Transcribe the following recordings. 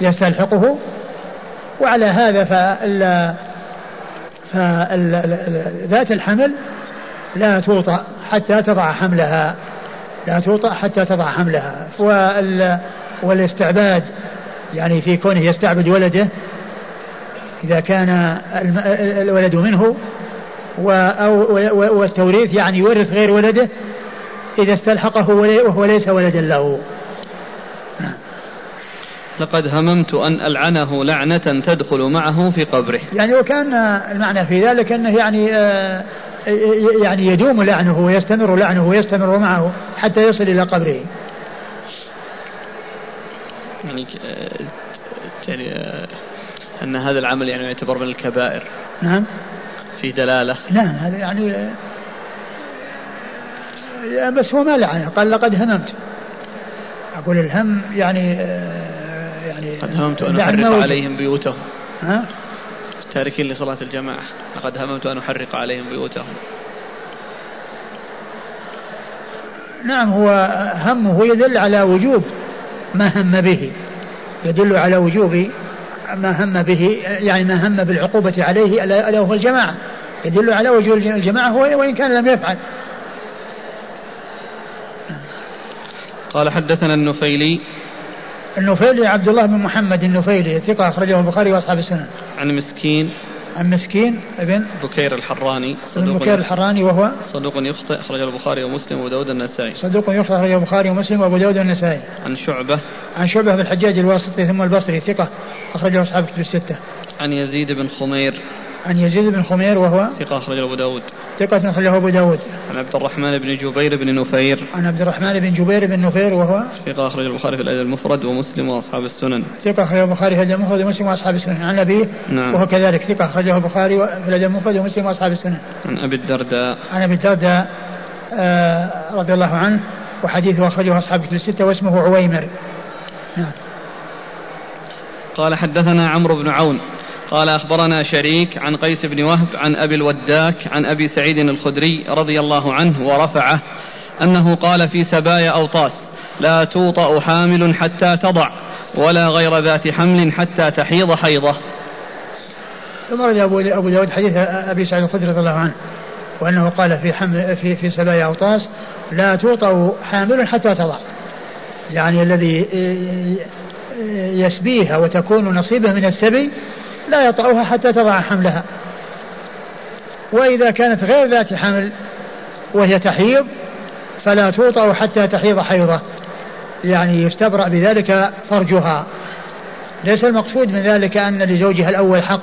يستلحقه وعلى هذا فال فذات الحمل لا توطأ حتى تضع حملها لا توطأ حتى تضع حملها. والاستعباد يعني في كونه يستعبد ولده إذا كان الولد منه والتوريث يعني يورث غير ولده إذا استلحقه وهو ليس ولدا له. لقد هممت أن ألعنه لعنة تدخل معه في قبره. يعني وكان المعنى في ذلك أنه يعني آه، يعني يدوم لعنه ويستمر لعنه ويستمر معه حتى يصل إلى قبره. يعني يعني أن هذا العمل يعني يعتبر من الكبائر. نعم. في دلالة. نعم هذا يعني بس هو ما لعنه. قال لقد هممت. أقول الهم يعني يعني قد هممت أن أحرق عليهم بيوتهم. ها؟ تاركين لصلاة الجماعة. لقد هممت أن أحرق عليهم بيوتهم. نعم هو همه يدل على وجوب ما هم به. يدل على وجوب ما هم به يعني ما هم بالعقوبة عليه ألا هو الجماعة. يدل على وجوب الجماعة وإن كان لم يفعل. قال حدثنا النفيلي النفيلي عبد الله بن محمد النفيلي ثقة أخرجه البخاري وأصحاب السنن. عن مسكين. عن مسكين ابن بكير الحراني صدوق بكير الحراني وهو صدوق يخطئ أخرجه البخاري ومسلم وأبو داود النسائي. صدوق يخطئ أخرجه البخاري ومسلم وأبو داود النسائي. عن شعبة. عن شعبة بن الحجاج الواسطي ثم البصري ثقة أخرجه أصحاب كتب الستة. عن يزيد بن خمير. عن يزيد بن خمير وهو ثقة أخرجه أبو داود. ثقة أخرجه أبو داود. عن عبد الرحمن بن جبير بن نفير. عن عبد الرحمن بن جبير بن نفير وهو ثقة أخرج البخاري في الأدب المفرد ومسلم وأصحاب السنن. ثقة أخرجه البخاري في الأدب المفرد ومسلم وأصحاب السنن. عن أبيه نعم. وهو كذلك. ثقة أخرجه البخاري في الأدب المفرد ومسلم وأصحاب السنن. عن أبي الدرداء. عن أبي الدرداء آه رضي الله عنه وحديثه أخرجه أصحاب الكتب الستة واسمه عويمر. نعم. قال حدثنا عمرو بن عون. قال أخبرنا شريك عن قيس بن وهب عن أبي الوداك عن أبي سعيد الخدري رضي الله عنه ورفعه أنه قال في سبايا أوطاس لا توطأ حامل حتى تضع ولا غير ذات حمل حتى تحيض حيضة. ثم رد أبو أبو داود حديث أبي سعيد الخدري رضي الله عنه وأنه قال في حمل في في سبايا أوطاس لا توطأ حامل حتى تضع. يعني الذي يسبيها وتكون نصيبه من السبي لا يطأها حتى تضع حملها. وإذا كانت غير ذات حمل وهي تحيض فلا توطأ حتى تحيض حيضة. يعني يستبرأ بذلك فرجها. ليس المقصود من ذلك أن لزوجها الأول حق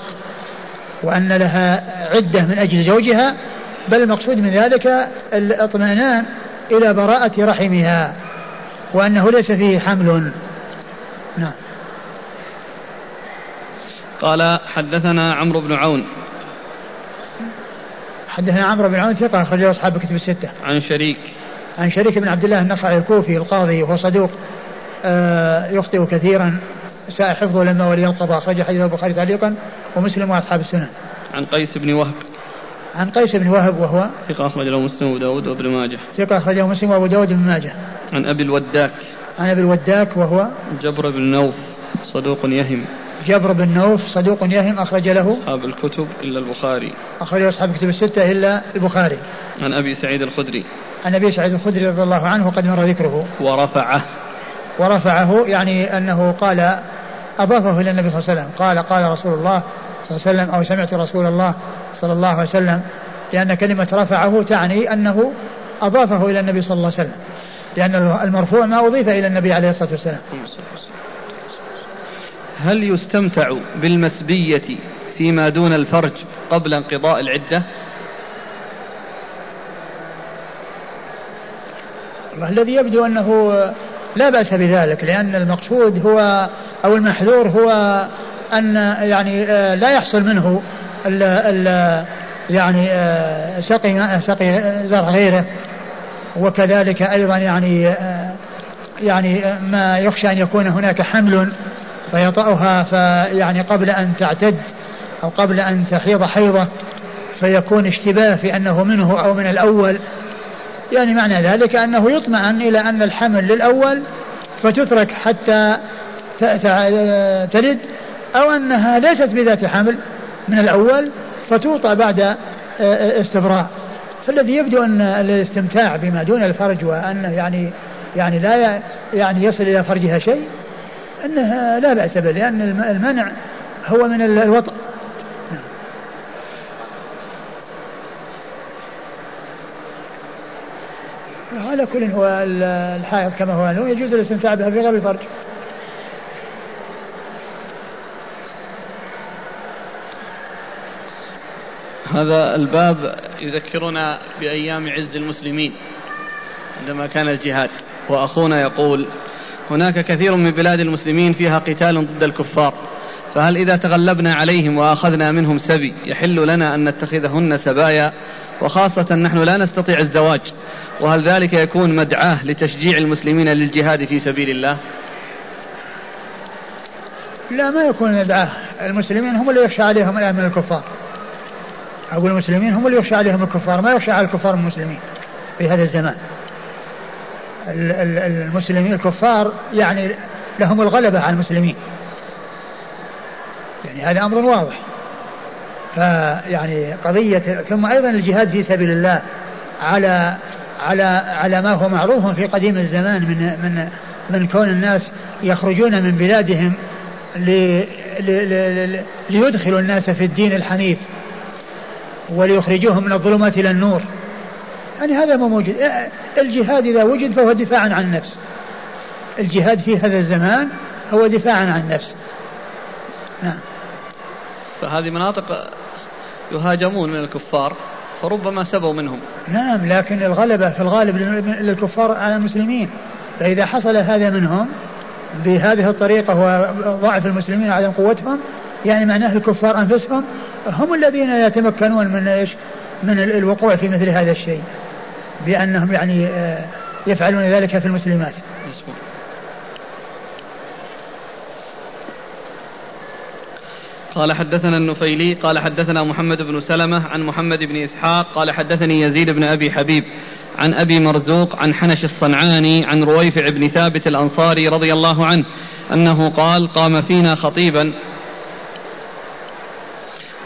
وأن لها عدة من أجل زوجها بل المقصود من ذلك الاطمئنان إلى براءة رحمها وأنه ليس فيه حمل. نعم. قال حدثنا عمرو بن عون حدثنا عمرو بن عون ثقة أخرجه أصحاب الكتب الستة. عن شريك. عن شريك بن عبد الله النخعي الكوفي القاضي وهو صدوق آه يخطئ كثيرا ساء حفظه لما ولي القضاء أخرج حديث البخاري تعليقا ومسلم وأصحاب السنن. عن قيس بن وهب. عن قيس بن وهب وهو ثقة أخرجه مسلم وأبو داود وابن ماجه. ثقة أخرجه مسلم وأبو داود وابن ماجه. عن أبي الوداك. عن أبي الوداك وهو جبر بن نوف صدوق يهم. جبر بن نوف صدوق يهم أخرج له. أصحاب الكتب إلا البخاري. أخرج أصحاب الكتب الستة إلا البخاري. عن أبي سعيد الخدري. عن أبي سعيد الخدري رضي الله عنه وقد مر ذكره. ورفعه. ورفعه يعني أنه قال أضافه إلى النبي صلى الله عليه وسلم. قال قال رسول الله صلى الله عليه وسلم أو سمعت رسول الله صلى الله عليه وسلم لأن كلمة رفعه تعني أنه أضافه إلى النبي صلى الله عليه وسلم. لأن المرفوع ما أضيف إلى النبي عليه الصلاة والسلام. هل يستمتع بالمسبية فيما دون الفرج قبل انقضاء العدة؟ الله الذي يبدو أنه لا بأس بذلك لأن المقصود هو أو المحذور هو أن يعني لا يحصل منه ال ال يعني سقي سقي زرع غيره. وكذلك أيضا يعني يعني ما يخشى أن يكون هناك حمل فيطأها فيعني قبل أن تعتد أو قبل أن تحيض حيضة فيكون اشتباه في أنه منه أو من الأول. يعني معنى ذلك أنه يطمئن إلى أن الحمل للأول فتترك حتى تلد أو أنها ليست بذات حمل من الأول فتوطى بعد استبراء. فالذي يبدو أن الاستمتاع بما دون الفرج وأنه يعني يعني لا يعني يصل إلى فرجها شيء أنها لا بأس به لأن المنع هو من الوطء على كل هو الحائض كما هو يجوز الاستمتاع بها في غير الفرج. هذا الباب يذكرنا بأيام عز المسلمين عندما كان الجهاد وأخونا يقول هناك كثير من بلاد المسلمين فيها قتال ضد الكفار. فهل إذا تغلبنا عليهم وأخذنا منهم سبي يحل لنا أن نتخذهن سبايا؟ وخاصة نحن لا نستطيع الزواج. وهل ذلك يكون مدعاة لتشجيع المسلمين للجهاد في سبيل الله؟ لا ما يكون مدعاة. المسلمين هم اللي يخشى عليهم الآن من الكفار. أقول المسلمين هم اللي يخشى عليهم الكفار ما يخشى على الكفار المسلمين في هذا الزمان. المسلمين الكفار يعني لهم الغلبة على المسلمين. يعني هذا أمر واضح. فيعني قضية ثم أيضا الجهاد في سبيل الله على على على ما هو معروف في قديم الزمان من من من كون الناس يخرجون من بلادهم ليدخلوا الناس في الدين الحنيف وليخرجوهم من الظلمات إلى النور. يعني هذا ما موجود. الجهاد إذا وجد فهو دفاعا عن النفس. الجهاد في هذا الزمان هو دفاعا عن النفس. نعم. فهذه مناطق يهاجمون من الكفار فربما سبوا منهم. نعم لكن الغلبة في الغالب للكفار على المسلمين. فإذا حصل هذا منهم بهذه الطريقة وضعف المسلمين وعدم قوتهم يعني معناه الكفار أنفسهم هم الذين يتمكنون من إيش؟ من الوقوع في مثل هذا الشيء بأنهم يعني آه، يفعلون ذلك في المسلمات. قال حدثنا النفيلي قال حدثنا محمد بن سلمة عن محمد بن إسحاق قال حدثني يزيد بن أبي حبيب عن أبي مرزوق عن حنش الصنعاني عن رويفع بن ثابت الأنصاري رضي الله عنه أنه قال قام فينا خطيبا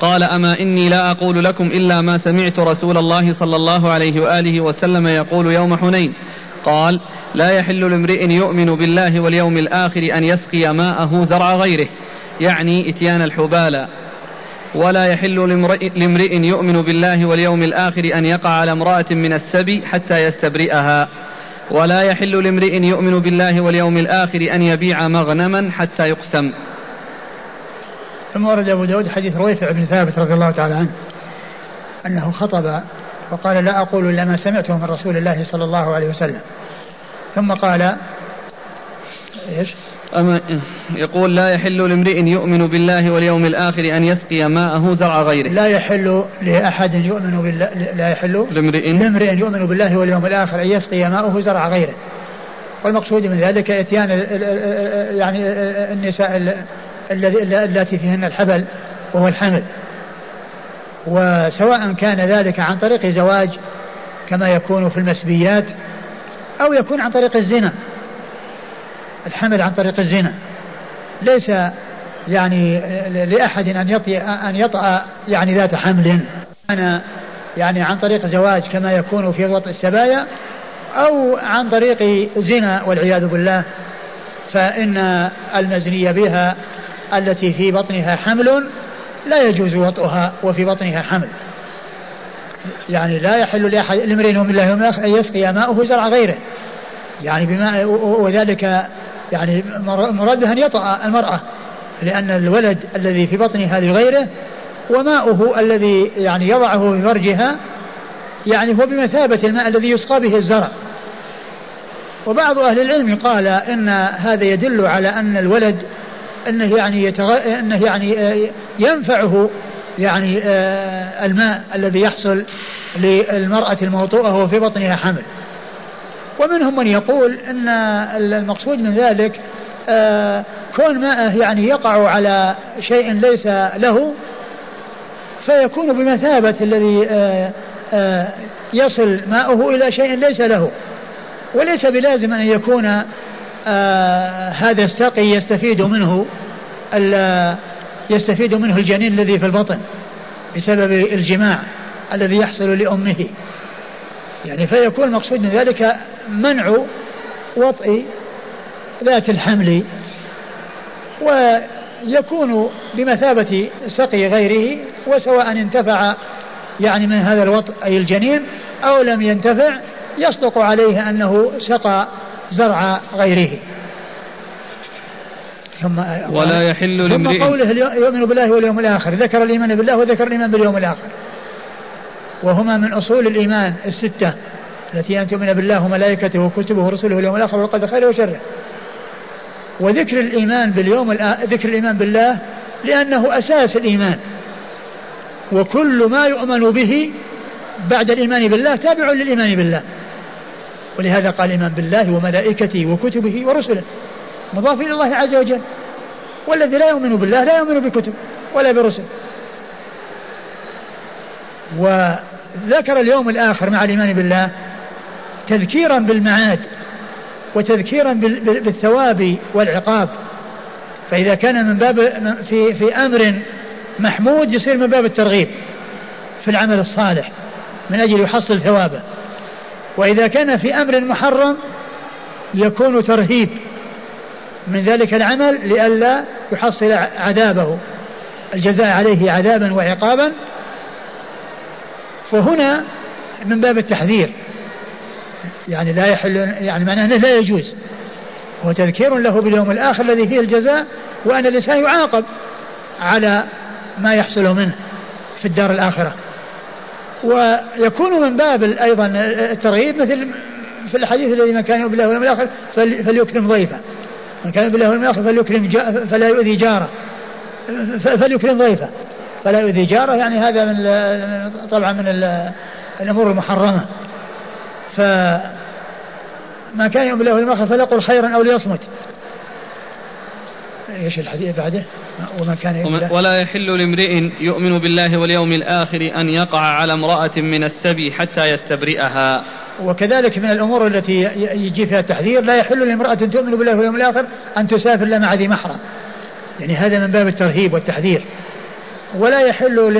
قال أما إني لا أقول لكم إلا ما سمعت رسول الله صلى الله عليه وآله وسلم يقول يوم حنين. قال لا يحل لامرئ يؤمن بالله واليوم الآخر أن يسقي ماءه زرع غيره. يعني إتيان الحبالى ولا يحل لامرئ يؤمن بالله واليوم الآخر أن يقع على امرأة من السبي حتى يستبرئها. ولا يحل لامرئ يؤمن بالله واليوم الآخر أن يبيع مغنما حتى يقسم. ثم ورد أبو داود حديث رويفع بن ثابت رضي الله تعالى عنه أنه خطب وقال لا أقول إلا ما سمعته من رسول الله صلى الله عليه وسلم. ثم قال إيش؟ أما يقول لا يحل لامرئ يؤمن بالله واليوم الآخر أن يسقي ماءه زرع غيره. لا يحل لأحد يؤمن بالله لا يحل لامرئ لامرئ يؤمن بالله واليوم الآخر أن يسقي ماءه زرع غيره. والمقصود من ذلك إتيان يعني النساء اللاتي فيهن الحبل وهو الحمل. وسواء كان ذلك عن طريق زواج كما يكون في المسبيات أو يكون عن طريق الزنا. الحمل عن طريق الزنا. ليس يعني لأحد أن يطي أن يطأ يعني ذات حمل. أنا يعني عن طريق زواج كما يكون في وطء السبايا أو عن طريق زنا والعياذ بالله. فإن المزني بها التي في بطنها حمل لا يجوز وطئها وفي بطنها حمل. يعني لا يحل لأحد لامرئ من الله أن يسقي ماؤه زرع غيره. يعني بما وذلك يعني مراد أن يطأ المرأة لأن الولد الذي في بطنها لغيره وماؤه الذي يعني يضعه في فرجها يعني هو بمثابة الماء الذي يسقى به الزرع. وبعض أهل العلم قال إن هذا يدل على أن الولد أنه يعني يتغ... أنه يعني آه، ينفعه يعني آه، الماء الذي يحصل للمرأة الموطوءة وهو في بطنها حمل. ومنهم من يقول إن المقصود من ذلك آه، كون ماءه يعني يقع على شيء ليس له فيكون بمثابة الذي يصل ماؤه إلى شيء ليس له. وليس بلازم أن يكون آه هذا السقي يستفيد منه يستفيد منه الجنين الذي في البطن بسبب الجماع الذي يحصل لأمه. يعني فيكون المقصود من ذلك منع وطئ ذات الحمل. ويكون بمثابة سقي غيره وسواء انتفع يعني من هذا الوطء أي الجنين أو لم ينتفع يصدق عليه أنه سقى زرع غيره. ثم ولا يحل لامرئ قوله يؤمن بالله واليوم الآخر. ذكر الإيمان بالله وذكر الإيمان باليوم الآخر. وهما من أصول الإيمان الستة التي أن تؤمن بالله وملائكته وكتبه ورسله واليوم الآخر والقدر خيره وشره. وذكر الإيمان باليوم ذكر الإيمان بالله لأنه أساس الإيمان. وكل ما يؤمن به بعد الإيمان بالله تابع للإيمان بالله. ولهذا قال الإيمان بالله وملائكته وكتبه ورسله. مضاف إلى الله عز وجل. والذي لا يؤمن بالله لا يؤمن بكتب ولا برسل. وذكر اليوم الآخر مع الإيمان بالله تذكيرا بالمعاد وتذكيرا بالثواب والعقاب. فإذا كان من باب في في أمر محمود يصير من باب الترغيب في العمل الصالح من أجل يحصل ثوابه. وإذا كان في أمر محرم يكون ترهيب. من ذلك العمل لئلا يحصل عذابه الجزاء عليه عذابا وعقابا. فهنا من باب التحذير يعني لا يحل يعني معناه أنه لا يجوز. هو تذكير له باليوم الآخر الذي فيه الجزاء وأن الإنسان يعاقب على ما يحصل منه في الدار الآخرة. ويكون من باب أيضا الترغيب مثل في الحديث الذي من كان يؤمن بالله واليوم الآخر فليكرم ضيفه. من كان بالله واليوم الآخر فليكرم فلا يؤذي جاره. فليكرم ضيفه. فلا يؤذي جاره يعني هذا من طبعا من الأمور المحرمة. فما كان يؤمن بالله واليوم الآخر فليقل خيرا أو ليصمت. إيش الحديث بعده؟ وما كان ولا يحل لامرئ يؤمن بالله واليوم الآخر أن يقع على امرأة من السبي حتى يستبرئها. وكذلك من الأمور التي يجي فيها التحذير لا يحل لامرأة تؤمن بالله واليوم الآخر أن تسافر إلا مع ذي محرم. يعني هذا من باب الترهيب والتحذير. ولا يحل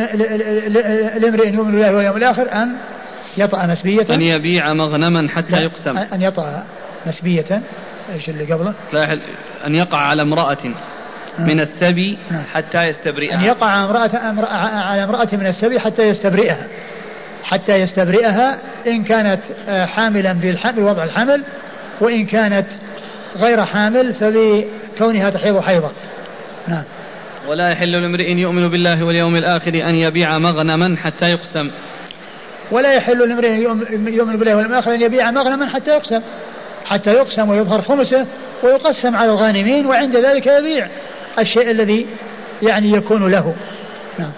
لامرئ يؤمن بالله واليوم الآخر أن يطأ مسبية أن يبيع مغنما حتى يقسم أن يطأ مسبية إيش اللي قبله؟ لا يحل أن يقع على امرأة من السبي حتى يستبرئها. أن يقع امرأة على امرأة من السبي حتى يستبرئها. حتى يستبرئها إن كانت آه، حاملا بوضع الحمل وإن كانت غير حامل فبكونها تحيض حيضة نعم. ولا يحل لامرئ يؤمن بالله واليوم الآخر أن يبيع مغنما حتى يقسم. ولا يحل لامرئ يؤمن بالله واليوم الآخر أن يبيع مغنما حتى يقسم. حتى يقسم ويظهر خمسه ويقسم على الغانمين وعند ذلك يبيع الشيء الذي يعني يكون له نعم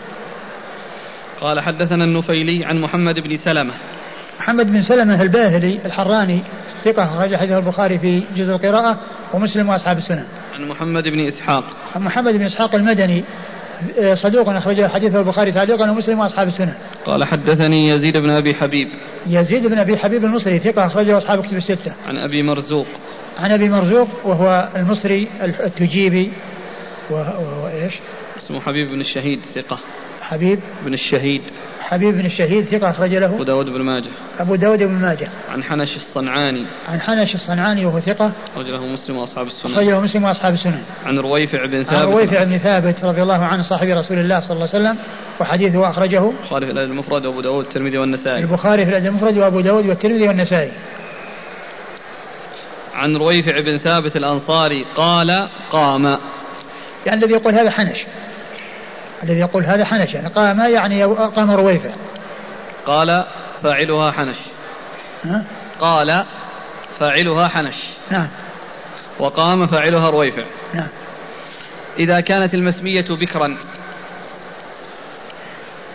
قال حدثنا النفيلي عن محمد بن سلمة محمد بن سلمة الباهلي الحراني ثقة أخرج حديث البخاري في جزء القراءة ومسلم وأصحاب السنن. عن محمد بن إسحاق. عن محمد بن إسحاق المدني صدوق أخرج حديث البخاري تعليقا ومسلم وأصحاب السنن. قال حدثني يزيد بن أبي حبيب. يزيد بن أبي حبيب المصري ثقة أخرجه أصحاب كتب الستة. عن أبي مرزوق. عن أبي مرزوق وهو المصري التجيبي وهو إيش؟ اسمه حبيب بن الشهيد ثقة. حبيب بن الشهيد. حبيب بن الشهيد ثقة أخرج له. أبو داود بن ماجه. أبو داود بن ماجه. عن حنش الصنعاني. عن حنش الصنعاني وهو ثقة. أخرج له مسلم وأصحاب السنن. أخرج له مسلم وأصحاب السنن. عن رويفع بن ثابت. عن رويفع بن ثابت رضي الله عنه صاحب رسول الله صلى الله عليه وسلم وحديثه أخرجه. البخاري في الأدب المفرد وأبو داود والترمذي والنسائي. البخاري في الأدب المفرد وأبو داود والترمذي والنسائي. عن رويفع بن ثابت الأنصاري قال قام. يعني الذي يقول هذا حنش. الذي يقول هذا حنش يعني قام يعني قام رويفع قال فاعلها حنش. ها؟ قال فاعلها حنش. نعم. وقام فاعلها رويفع نعم. إذا كانت المسمية بكرا.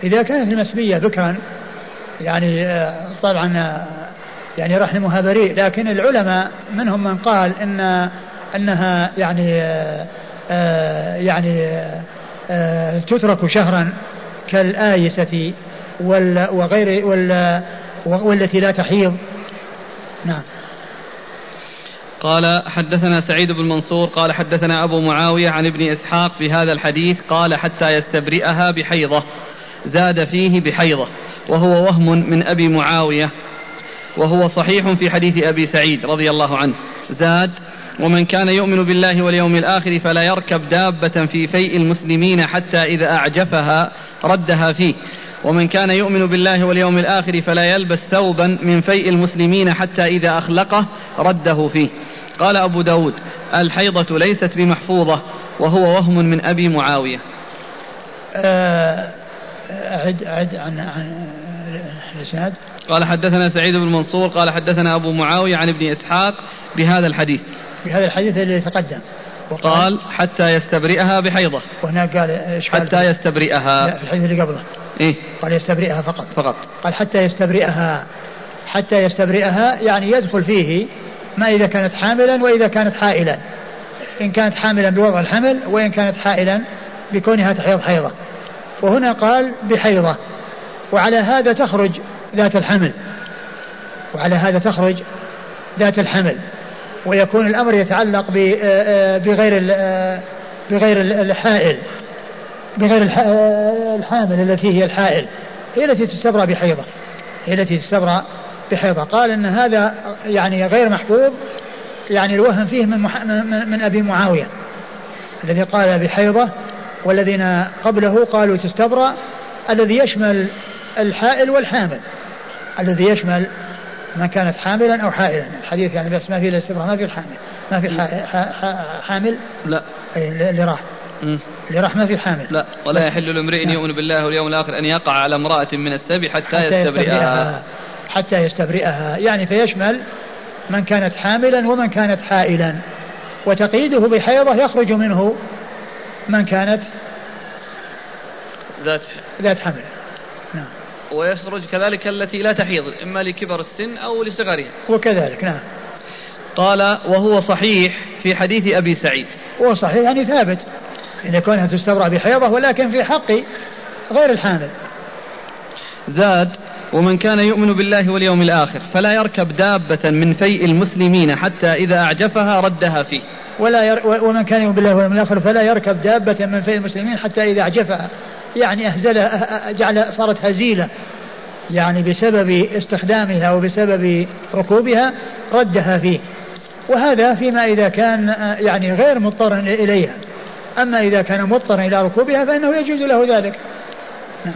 إذا كانت المسمية بكرا يعني آه، طبعا آه، يعني رحمها بريء لكن العلماء منهم من قال ان إنها يعني آه، يعني تترك شهرا كالآيسة وغير والتي لا تحيض. نعم. قال حدثنا سعيد بن منصور قال حدثنا أبو معاوية عن ابن إسحاق بهذا الحديث قال حتى يستبرئها بحيضة زاد فيه بحيضة وهو وهم من أبي معاوية وهو صحيح في حديث أبي سعيد رضي الله عنه زاد ومن كان يؤمن بالله واليوم الآخر فلا يركب دابة في فيء المسلمين حتى إذا أعجفها ردها فيه. ومن كان يؤمن بالله واليوم الآخر فلا يلبس ثوبا من فيء المسلمين حتى إذا أخلقه رده فيه. قال أبو داود الحيضة ليست بمحفوظة وهو وهم من أبي معاوية. آه، أعد أعد عن عن الإسناد. قال حدثنا سعيد بن منصور قال حدثنا أبو معاوية عن ابن إسحاق بهذا الحديث. بهذا الحديث الذي تقدم. قال حتى يستبرئها بحيضة. وهناك قال إيش حتى يستبرئها. لا في الحديث اللي قبله. إيه؟ قال يستبرئها فقط. فقط. قال حتى يستبرئها حتى يستبرئها يعني يدخل فيه ما إذا كانت حاملا وإذا كانت حائلا. إن كانت حاملا بوضع الحمل وإن كانت حائلا بكونها تحيض حيضة. وهنا قال بحيضة. وعلى هذا تخرج ذات الحمل. وعلى هذا تخرج ذات الحمل. ويكون الأمر يتعلق آه، آه، بغير آه، بغير الحائل. بغير الحامل التي هي الحائل. هي التي تستبرأ بحيضة. هي التي تستبرأ بحيضة. قال أن هذا يعني غير محفوظ. يعني الوهم فيه من, من, من أبي معاوية. الذي قال بحيضة والذين قبله قالوا تستبرأ. الذي يشمل الحائل والحامل. الذي يشمل من كانت حاملا أو حائلا. الحديث يعني بس ما في الاستبراء ما في الحامل ما في حامل. لا. اللي راح اللي راح ما في حامل. لا. ولا يحل لامرئ يؤمن بالله واليوم الآخر أن يقع على امرأة من السبي حتى, حتى يستبرئها. حتى يستبرئها. يعني فيشمل من كانت حاملا ومن كانت حائلا. وتقييده بحيضة يخرج منه من كانت ذات ذات حمل نعم. ويخرج كذلك التي لا تحيض إما لكبر السن أو لصغرها وكذلك نعم. قال وهو صحيح في حديث أبي سعيد. هو صحيح يعني ثابت. إن كونها تستبرأ بحيضة ولكن في حق غير الحامل. زاد ومن كان يؤمن بالله واليوم الآخر فلا يركب دابة من فيء المسلمين حتى إذا أعجفها ردها فيه. ولا ير ومن كان يؤمن بالله واليوم الآخر فلا يركب دابة من فيء المسلمين حتى إذا أعجفها. يعني أهزلها جعل صارت هزيلة. يعني بسبب استخدامها وبسبب ركوبها ردها فيه. وهذا فيما إذا كان يعني غير مضطر إليها. أما إذا كان مضطرا إلى ركوبها فإنه يجوز له ذلك. نعم.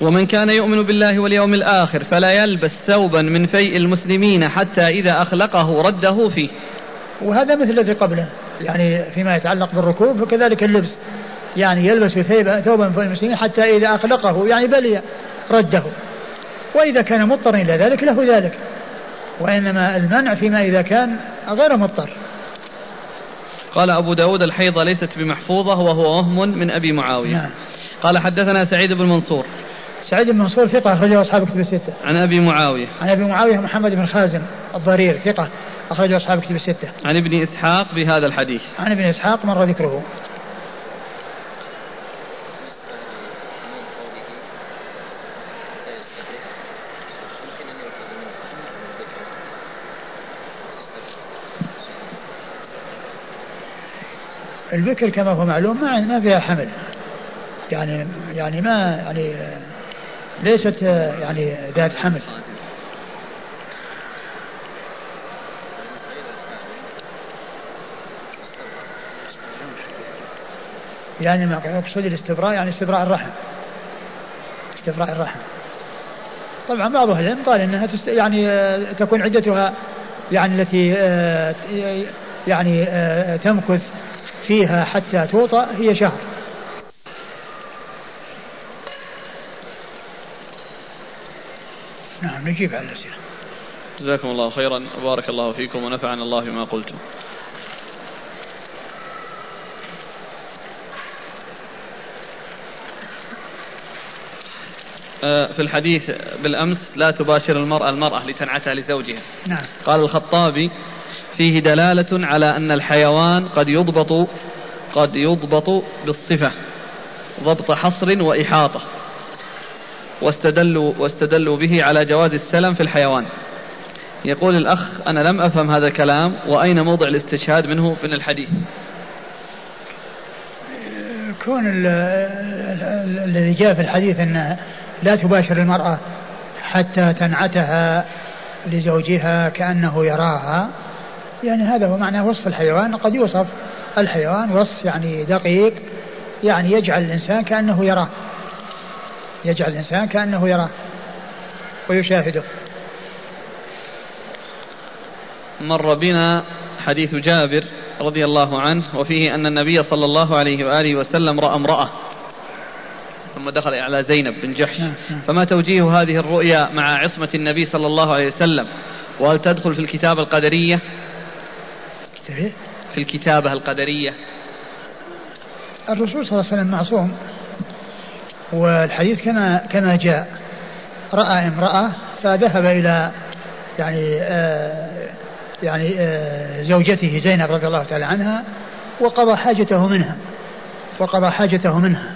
ومن كان يؤمن بالله واليوم الآخر فلا يلبس ثوبا من فيء المسلمين حتى إذا أخلقه رده فيه. وهذا مثل الذي قبله. يعني فيما يتعلق بالركوب فكذلك اللبس. يعني يلبس ثوبا فوق المسلمين حتى إذا أخلقه يعني بلي رده وإذا كان مضطرا إلى ذلك له ذلك وإنما المنع فيما إذا كان غير مضطر قال أبو داود الحيضة ليست بمحفوظة وهو وهم من أبي معاوية نعم. قال حدثنا سعيد بن منصور سعيد بن منصور ثقة أخرجه أصحاب كتب الستة. عن أبي معاوية. عن أبي معاوية محمد بن خازم الضرير ثقة أخرجه أصحاب كتب الستة. عن ابن إسحاق بهذا الحديث. عن ابن إسحاق مر ذكره. البكر كما هو معلوم ما ما فيها حمل. يعني يعني ما يعني ليست يعني ذات حمل. يعني ما يقصد الاستبراء يعني استبراء الرحم. استبراء الرحم. طبعا بعض أهل العلم قال إنها تست يعني تكون عدتها يعني التي آه، يعني آه، تمكث فيها حتى توطأ هي شهر. نعم نجيب على الأسئلة. جزاكم الله خيرا. وبارك الله فيكم ونفعنا الله بما قلتم. آه، في الحديث بالأمس لا تباشر المرأة المرأة لتنعتها لزوجها. نعم. قال الخطابي فيه دلالة على أن الحيوان قد يضبط قد يضبط بالصفة ضبط حصر وإحاطة واستدلوا واستدلوا به على جواز السلم في الحيوان. يقول الأخ أنا لم أفهم هذا الكلام وأين موضع الاستشهاد منه من الحديث؟ كون الذي جاء في الحديث أن لا تباشر المرأة حتى تنعتها لزوجها كأنه يراها يعني هذا هو معنى وصف الحيوان. قد يوصف الحيوان وصف يعني دقيق يعني يجعل الإنسان كأنه يراه. يجعل الإنسان كأنه يراه ويشاهده. مر بنا حديث جابر رضي الله عنه وفيه أن النبي صلى الله عليه وآله وسلم رأى امرأة. ثم دخل على زينب بن جحش. نعم، نعم. فما توجيه هذه الرؤيا مع عصمة النبي صلى الله عليه وسلم؟ وهل تدخل في الكتابة القدرية؟ في الكتابة القدرية. الرسول صلى الله عليه وسلم معصوم والحديث كما كما جاء رأى امرأة فذهب إلى يعني آه يعني آه زوجته زينب رضي الله تعالى عنها وقضى حاجته منها وقضى حاجته منها.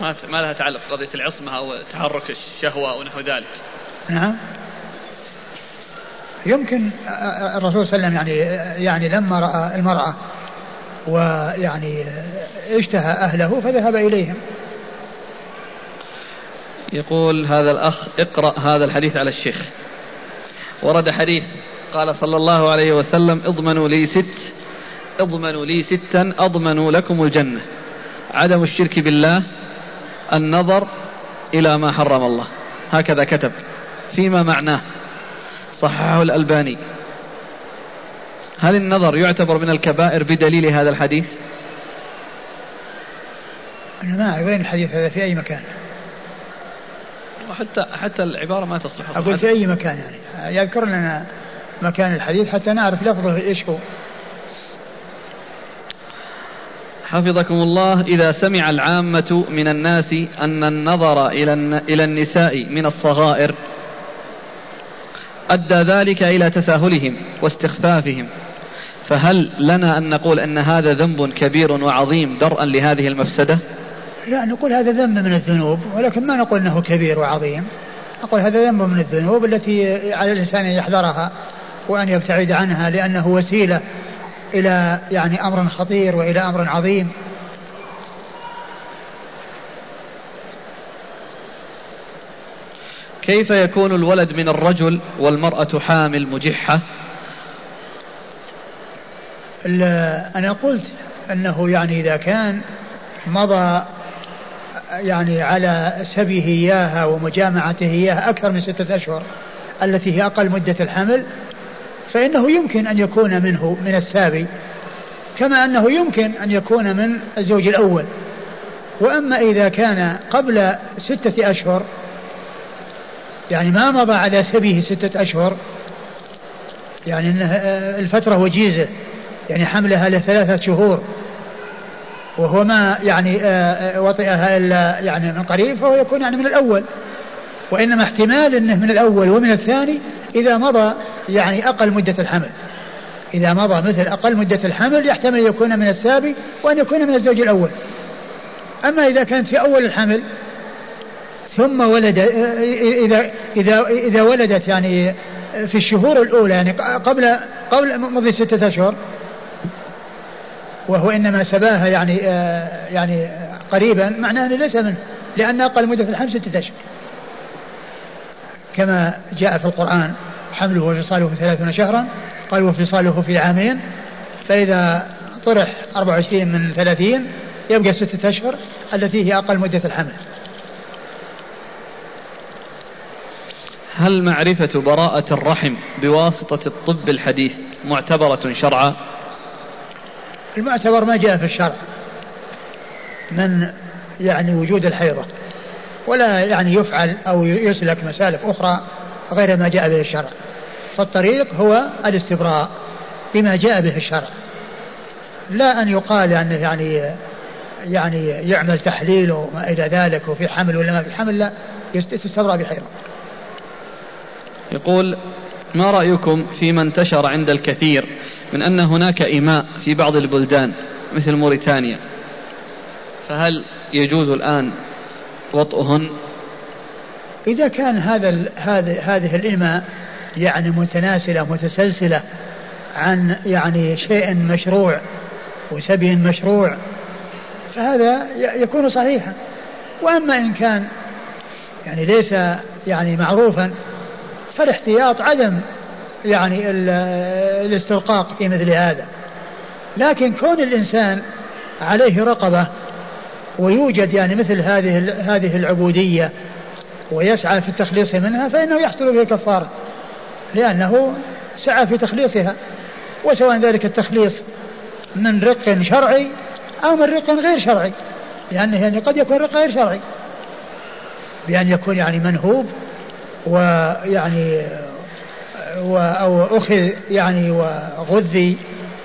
ما ما لها تعلق قضية العصمة أو تحرك الشهوة أو نحو ذلك؟ نعم. يمكن الرسول صلى الله عليه وسلم يعني يعني لما رأى المرأة ويعني اشتهى أهله فذهب إليهم. يقول هذا الأخ اقرأ هذا الحديث على الشيخ. ورد حديث قال صلى الله عليه وسلم اضمنوا لي ست اضمنوا لي ستا أضمنوا لكم الجنة. عدم الشرك بالله النظر إلى ما حرم الله هكذا كتب فيما معناه صححه الألباني. هل النظر يعتبر من الكبائر بدليل هذا الحديث؟ أنا ما أعرف وين الحديث هذا؟ في أي مكان؟ حتى حتى العبارة ما تصلح. أقول في أي مكان يعني. يذكر لنا مكان الحديث حتى نعرف لفظه إيش هو. حفظكم الله إذا سمع العامة من الناس أن النظر إلى إلى النساء من الصغائر أدى ذلك إلى تساهلهم واستخفافهم. فهل لنا أن نقول أن هذا ذنب كبير وعظيم درءا لهذه المفسدة؟ لا نقول هذا ذنب من الذنوب ولكن ما نقول أنه كبير وعظيم. نقول هذا ذنب من الذنوب التي على الإنسان أن يحذرها وأن يبتعد عنها لأنه وسيلة إلى يعني أمر خطير وإلى أمر عظيم. كيف يكون الولد من الرجل والمرأة حامل مجحة؟ أنا قلت أنه يعني إذا كان مضى يعني على سبيه إياها ومجامعته إياها أكثر من ستة أشهر التي هي أقل مدة الحمل فإنه يمكن أن يكون منه من السابي كما أنه يمكن أن يكون من الزوج الأول. وأما إذا كان قبل ستة أشهر يعني ما مضى على سبيه ستة أشهر. يعني إنه الفترة وجيزة. يعني حملها لثلاثة شهور. وهو ما يعني آه، آه، وطئها إلا يعني من قريب فهو يكون يعني من الأول. وإنما احتمال أنه من الأول ومن الثاني إذا مضى يعني أقل مدة الحمل. إذا مضى مثل أقل مدة الحمل يحتمل أن يكون من السابي وأن يكون من الزوج الأول. أما إذا كانت في أول الحمل ثم ولد إذا إذا إذا ولدت يعني في الشهور الأولى يعني قبل قبل مضي ستة أشهر. وهو إنما سباها يعني يعني قريبا معناه أنه ليس منه لأن أقل مدة الحمل ستة أشهر. كما جاء في القرآن حمله وفصاله ثلاثون شهرا قال وفصاله في عامين فإذا طرح 24 من 30 يبقى ستة أشهر التي هي أقل مدة الحمل. هل معرفة براءة الرحم بواسطة الطب الحديث معتبرة شرعا؟ المعتبر ما جاء في الشرع. من يعني وجود الحيضة. ولا يعني يفعل أو يسلك مسالك أخرى غير ما جاء به الشرع. فالطريق هو الاستبراء بما جاء به الشرع. لا أن يقال أنه يعني يعني يعمل تحليل وما إلى ذلك وفي حمل ولا ما في حمل لا يستبرأ بحيضة. يقول ما رأيكم فيما انتشر عند الكثير من أن هناك إماء في بعض البلدان مثل موريتانيا؟ فهل يجوز الآن وطئهن? إذا كان هذا هذه الإماء يعني متناسلة متسلسلة عن يعني شيء مشروع وسبي مشروع فهذا يكون صحيحا. وأما إن كان يعني ليس يعني معروفا فالاحتياط عدم يعني الاسترقاق في مثل هذا. لكن كون الإنسان عليه رقبة ويوجد يعني مثل هذه هذه العبودية ويسعى في التخليص منها فإنه يحصل به الكفارة لأنه سعى في تخليصها وسواء ذلك التخليص من رق شرعي أو من رق غير شرعي لأنه يعني قد يكون رق غير شرعي بأن يكون يعني منهوب ويعني أو أخذ يعني وغذي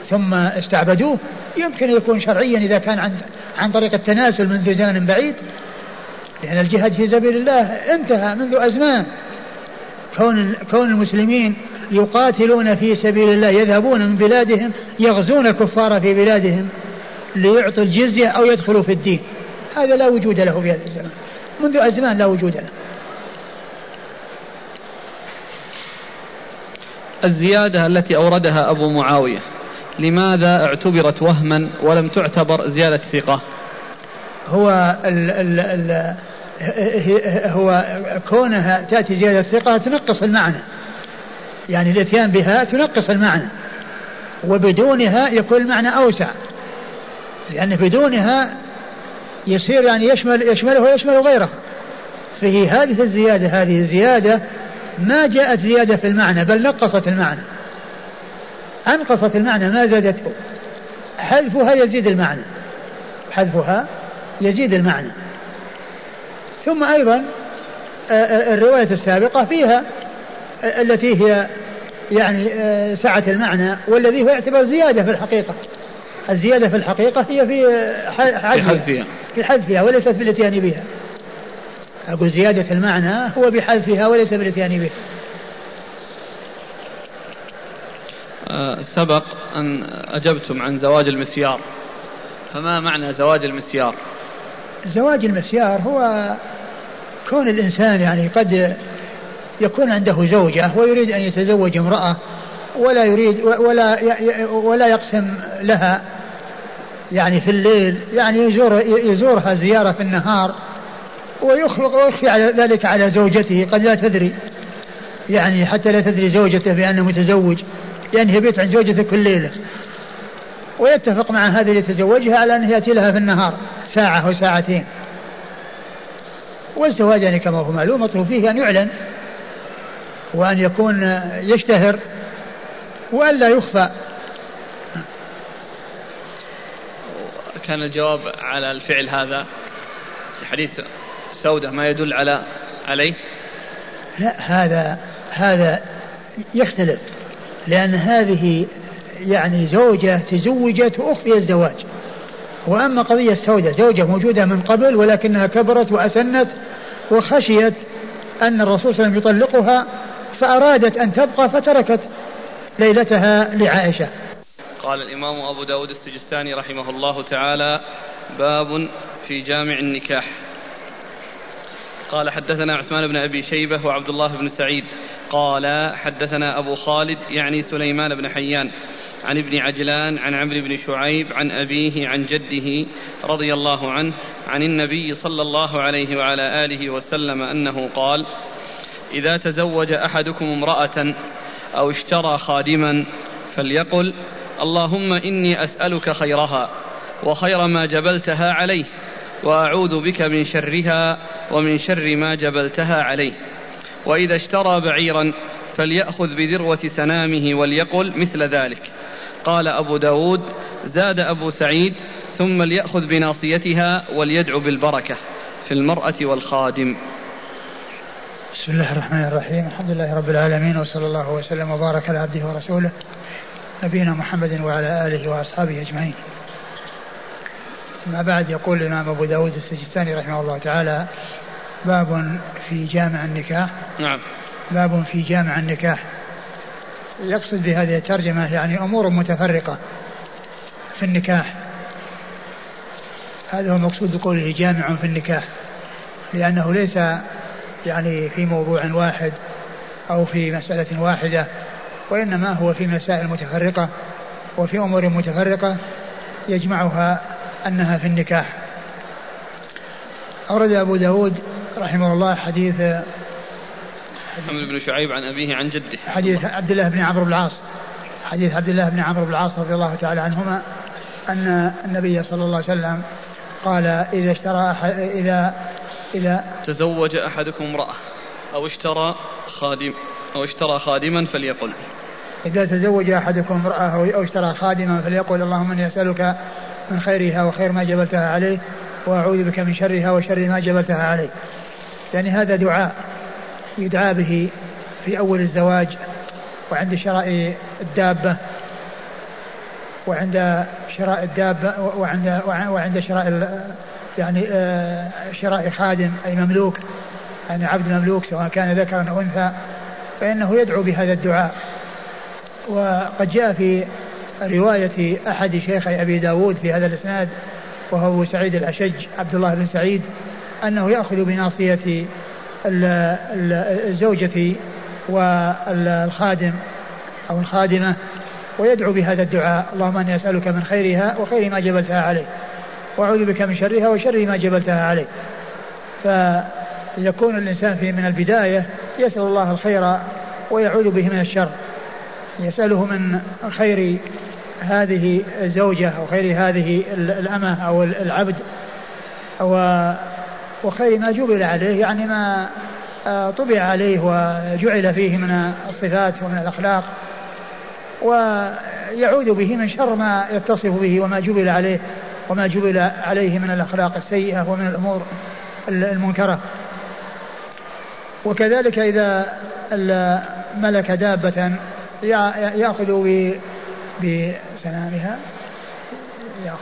ثم استعبدوه. يمكن يكون شرعيا إذا كان عن عن طريق التناسل منذ زمن بعيد. لأن الجهاد في سبيل الله انتهى منذ أزمان. كون كون المسلمين يقاتلون في سبيل الله يذهبون من بلادهم يغزون الكفار في بلادهم ليعطوا الجزية أو يدخلوا في الدين. هذا لا وجود له في هذا الزمان منذ أزمان لا وجود له. الزيادة التي أوردها أبو معاوية. لماذا اعتبرت وهما ولم تعتبر زيادة ثقة؟ هو ال ال ال هو كونها تأتي زيادة ثقة تنقص المعنى. يعني الإتيان بها تنقص المعنى. وبدونها يكون المعنى أوسع. لأن بدونها يصير يعني يشمل يشمله ويشمل غيره. فهي هذه الزيادة هذه الزيادة ما جاءت زيادة في المعنى بل نقصت المعنى. أنقصت المعنى ما زادته حذفها يزيد المعنى. حذفها يزيد المعنى. ثم أيضا الرواية السابقة فيها التي هي يعني سعة المعنى والذي هو يعتبر زيادة في الحقيقة. الزيادة في الحقيقة هي في حذفها. في حذفها وليست في الاتيان بها. أقول زيادة المعنى هو بحذفها وليس بالاتيان بها آه، سبق أن أجبتم عن زواج المسيار. فما معنى زواج المسيار؟ زواج المسيار هو كون الإنسان يعني قد يكون عنده زوجة ويريد أن يتزوج امرأة ولا يريد ولا ولا يقسم لها يعني في الليل يعني يزور يزورها زيارة في النهار ويخفي على ذلك على زوجته قد لا تدري. يعني حتى لا تدري زوجته بأنه متزوج ينهي بيت عن زوجته كل ليلة. ويتفق مع هذه اللي يتزوجها على أنه يأتي لها في النهار ساعة أو ساعتين. والزواج يعني كما هو معلوم مطلوب فيه أن يعلن وأن يكون يشتهر وألا يخفى. كان الجواب على الفعل هذا في سودة ما يدل على عليه؟ لا هذا هذا يختلف لأن هذه يعني زوجة تزوجت وأخفي الزواج. وأما قضية سودة زوجة موجودة من قبل ولكنها كبرت وأسنت وخشيت أن الرسول صلى الله عليه وسلم يطلقها فأرادت أن تبقى فتركت ليلتها لعائشة. قال الإمام أبو داود السجستاني رحمه الله تعالى باب في جامع النكاح. قال حدثنا عثمان بن أبي شيبة وعبد الله بن سعيد. قال حدثنا أبو خالد يعني سليمان بن حيان عن ابن عجلان عن عمرو بن شعيب عن أبيه عن جده رضي الله عنه عن النبي صلى الله عليه وعلى آله وسلم أنه قال إذا تزوج أحدكم امرأة أو اشترى خادما فليقل اللهم إني أسألك خيرها وخير ما جبلتها عليه وأعوذ بك من شرها ومن شر ما جبلتها عليه وإذا اشترى بعيرا فليأخذ بذروة سنامه وليقل مثل ذلك. قال أبو داود زاد أبو سعيد ثم ليأخذ بناصيتها وليدعو بالبركة في المرأة والخادم. بسم الله الرحمن الرحيم. الحمد لله رب العالمين وصلى الله وسلم وبارك على عبده ورسوله نبينا محمد وعلى آله وأصحابه أجمعين. ما بعد يقول الإمام أبو داود السجستاني رحمه الله تعالى باب في جامع النكاح. نعم. باب في جامع النكاح. يقصد بهذه الترجمة يعني أمور متفرقة في النكاح. هذا هو المقصود بقوله جامع في النكاح لأنه ليس يعني في موضوع واحد أو في مسألة واحدة وإنما هو في مسائل متفرقة وفي أمور متفرقة يجمعها أنها في النكاح. أورد أبو داود رحمه الله حديث محمد بن شعيب عن أبيه عن جده. حديث عبد الله بن عمرو بن العاص. حديث عبد الله بن عمرو بن العاص رضي الله تعالى عنهما أن النبي صلى الله عليه وسلم قال إذا اشترى أحد إذا إذا تزوج أحدكم امرأة أو اشترى خادم أو اشترى خادما فليقل. إذا تزوج أحدكم امرأة أو اشترى خادما فليقل اللهم إني أسألك من خيرها وخير ما جبلتها عليه وأعوذ بك من شرها وشر ما جبلتها عليه. يعني هذا دعاء يدعى به في أول الزواج وعند شراء الدابة وعند شراء الدابة وعند وعند شراء يعني آه، شراء خادم أي مملوك يعني عبد مملوك سواء كان ذكرا أو أنثى فإنه يدعو بهذا الدعاء. وقد جاء في رواية أحد شيخي أبي داود في هذا الإسناد وهو أبو سعيد الأشج عبد الله بن سعيد أنه يأخذ بناصية الزوجة والخادم أو الخادمة ويدعو بهذا الدعاء اللهم إني أسألك من خيرها وخير ما جبلتها عليه وأعوذ بك من شرها وشر ما جبلتها عليه فيكون الإنسان في من البداية يسأل الله الخير ويعوذ به من الشر يسأله من خير هذه الزوجه أو خير هذه الأمة أو العبد وخير ما جبل عليه يعني ما آه، طبع عليه وجعل فيه من الصفات ومن الأخلاق ويعوذ به من شر ما يتصف به وما جبل عليه وما جبل عليه من الأخلاق السيئة ومن الأمور المنكرة. وكذلك إذا ملك دابة يأخذ بسنامها.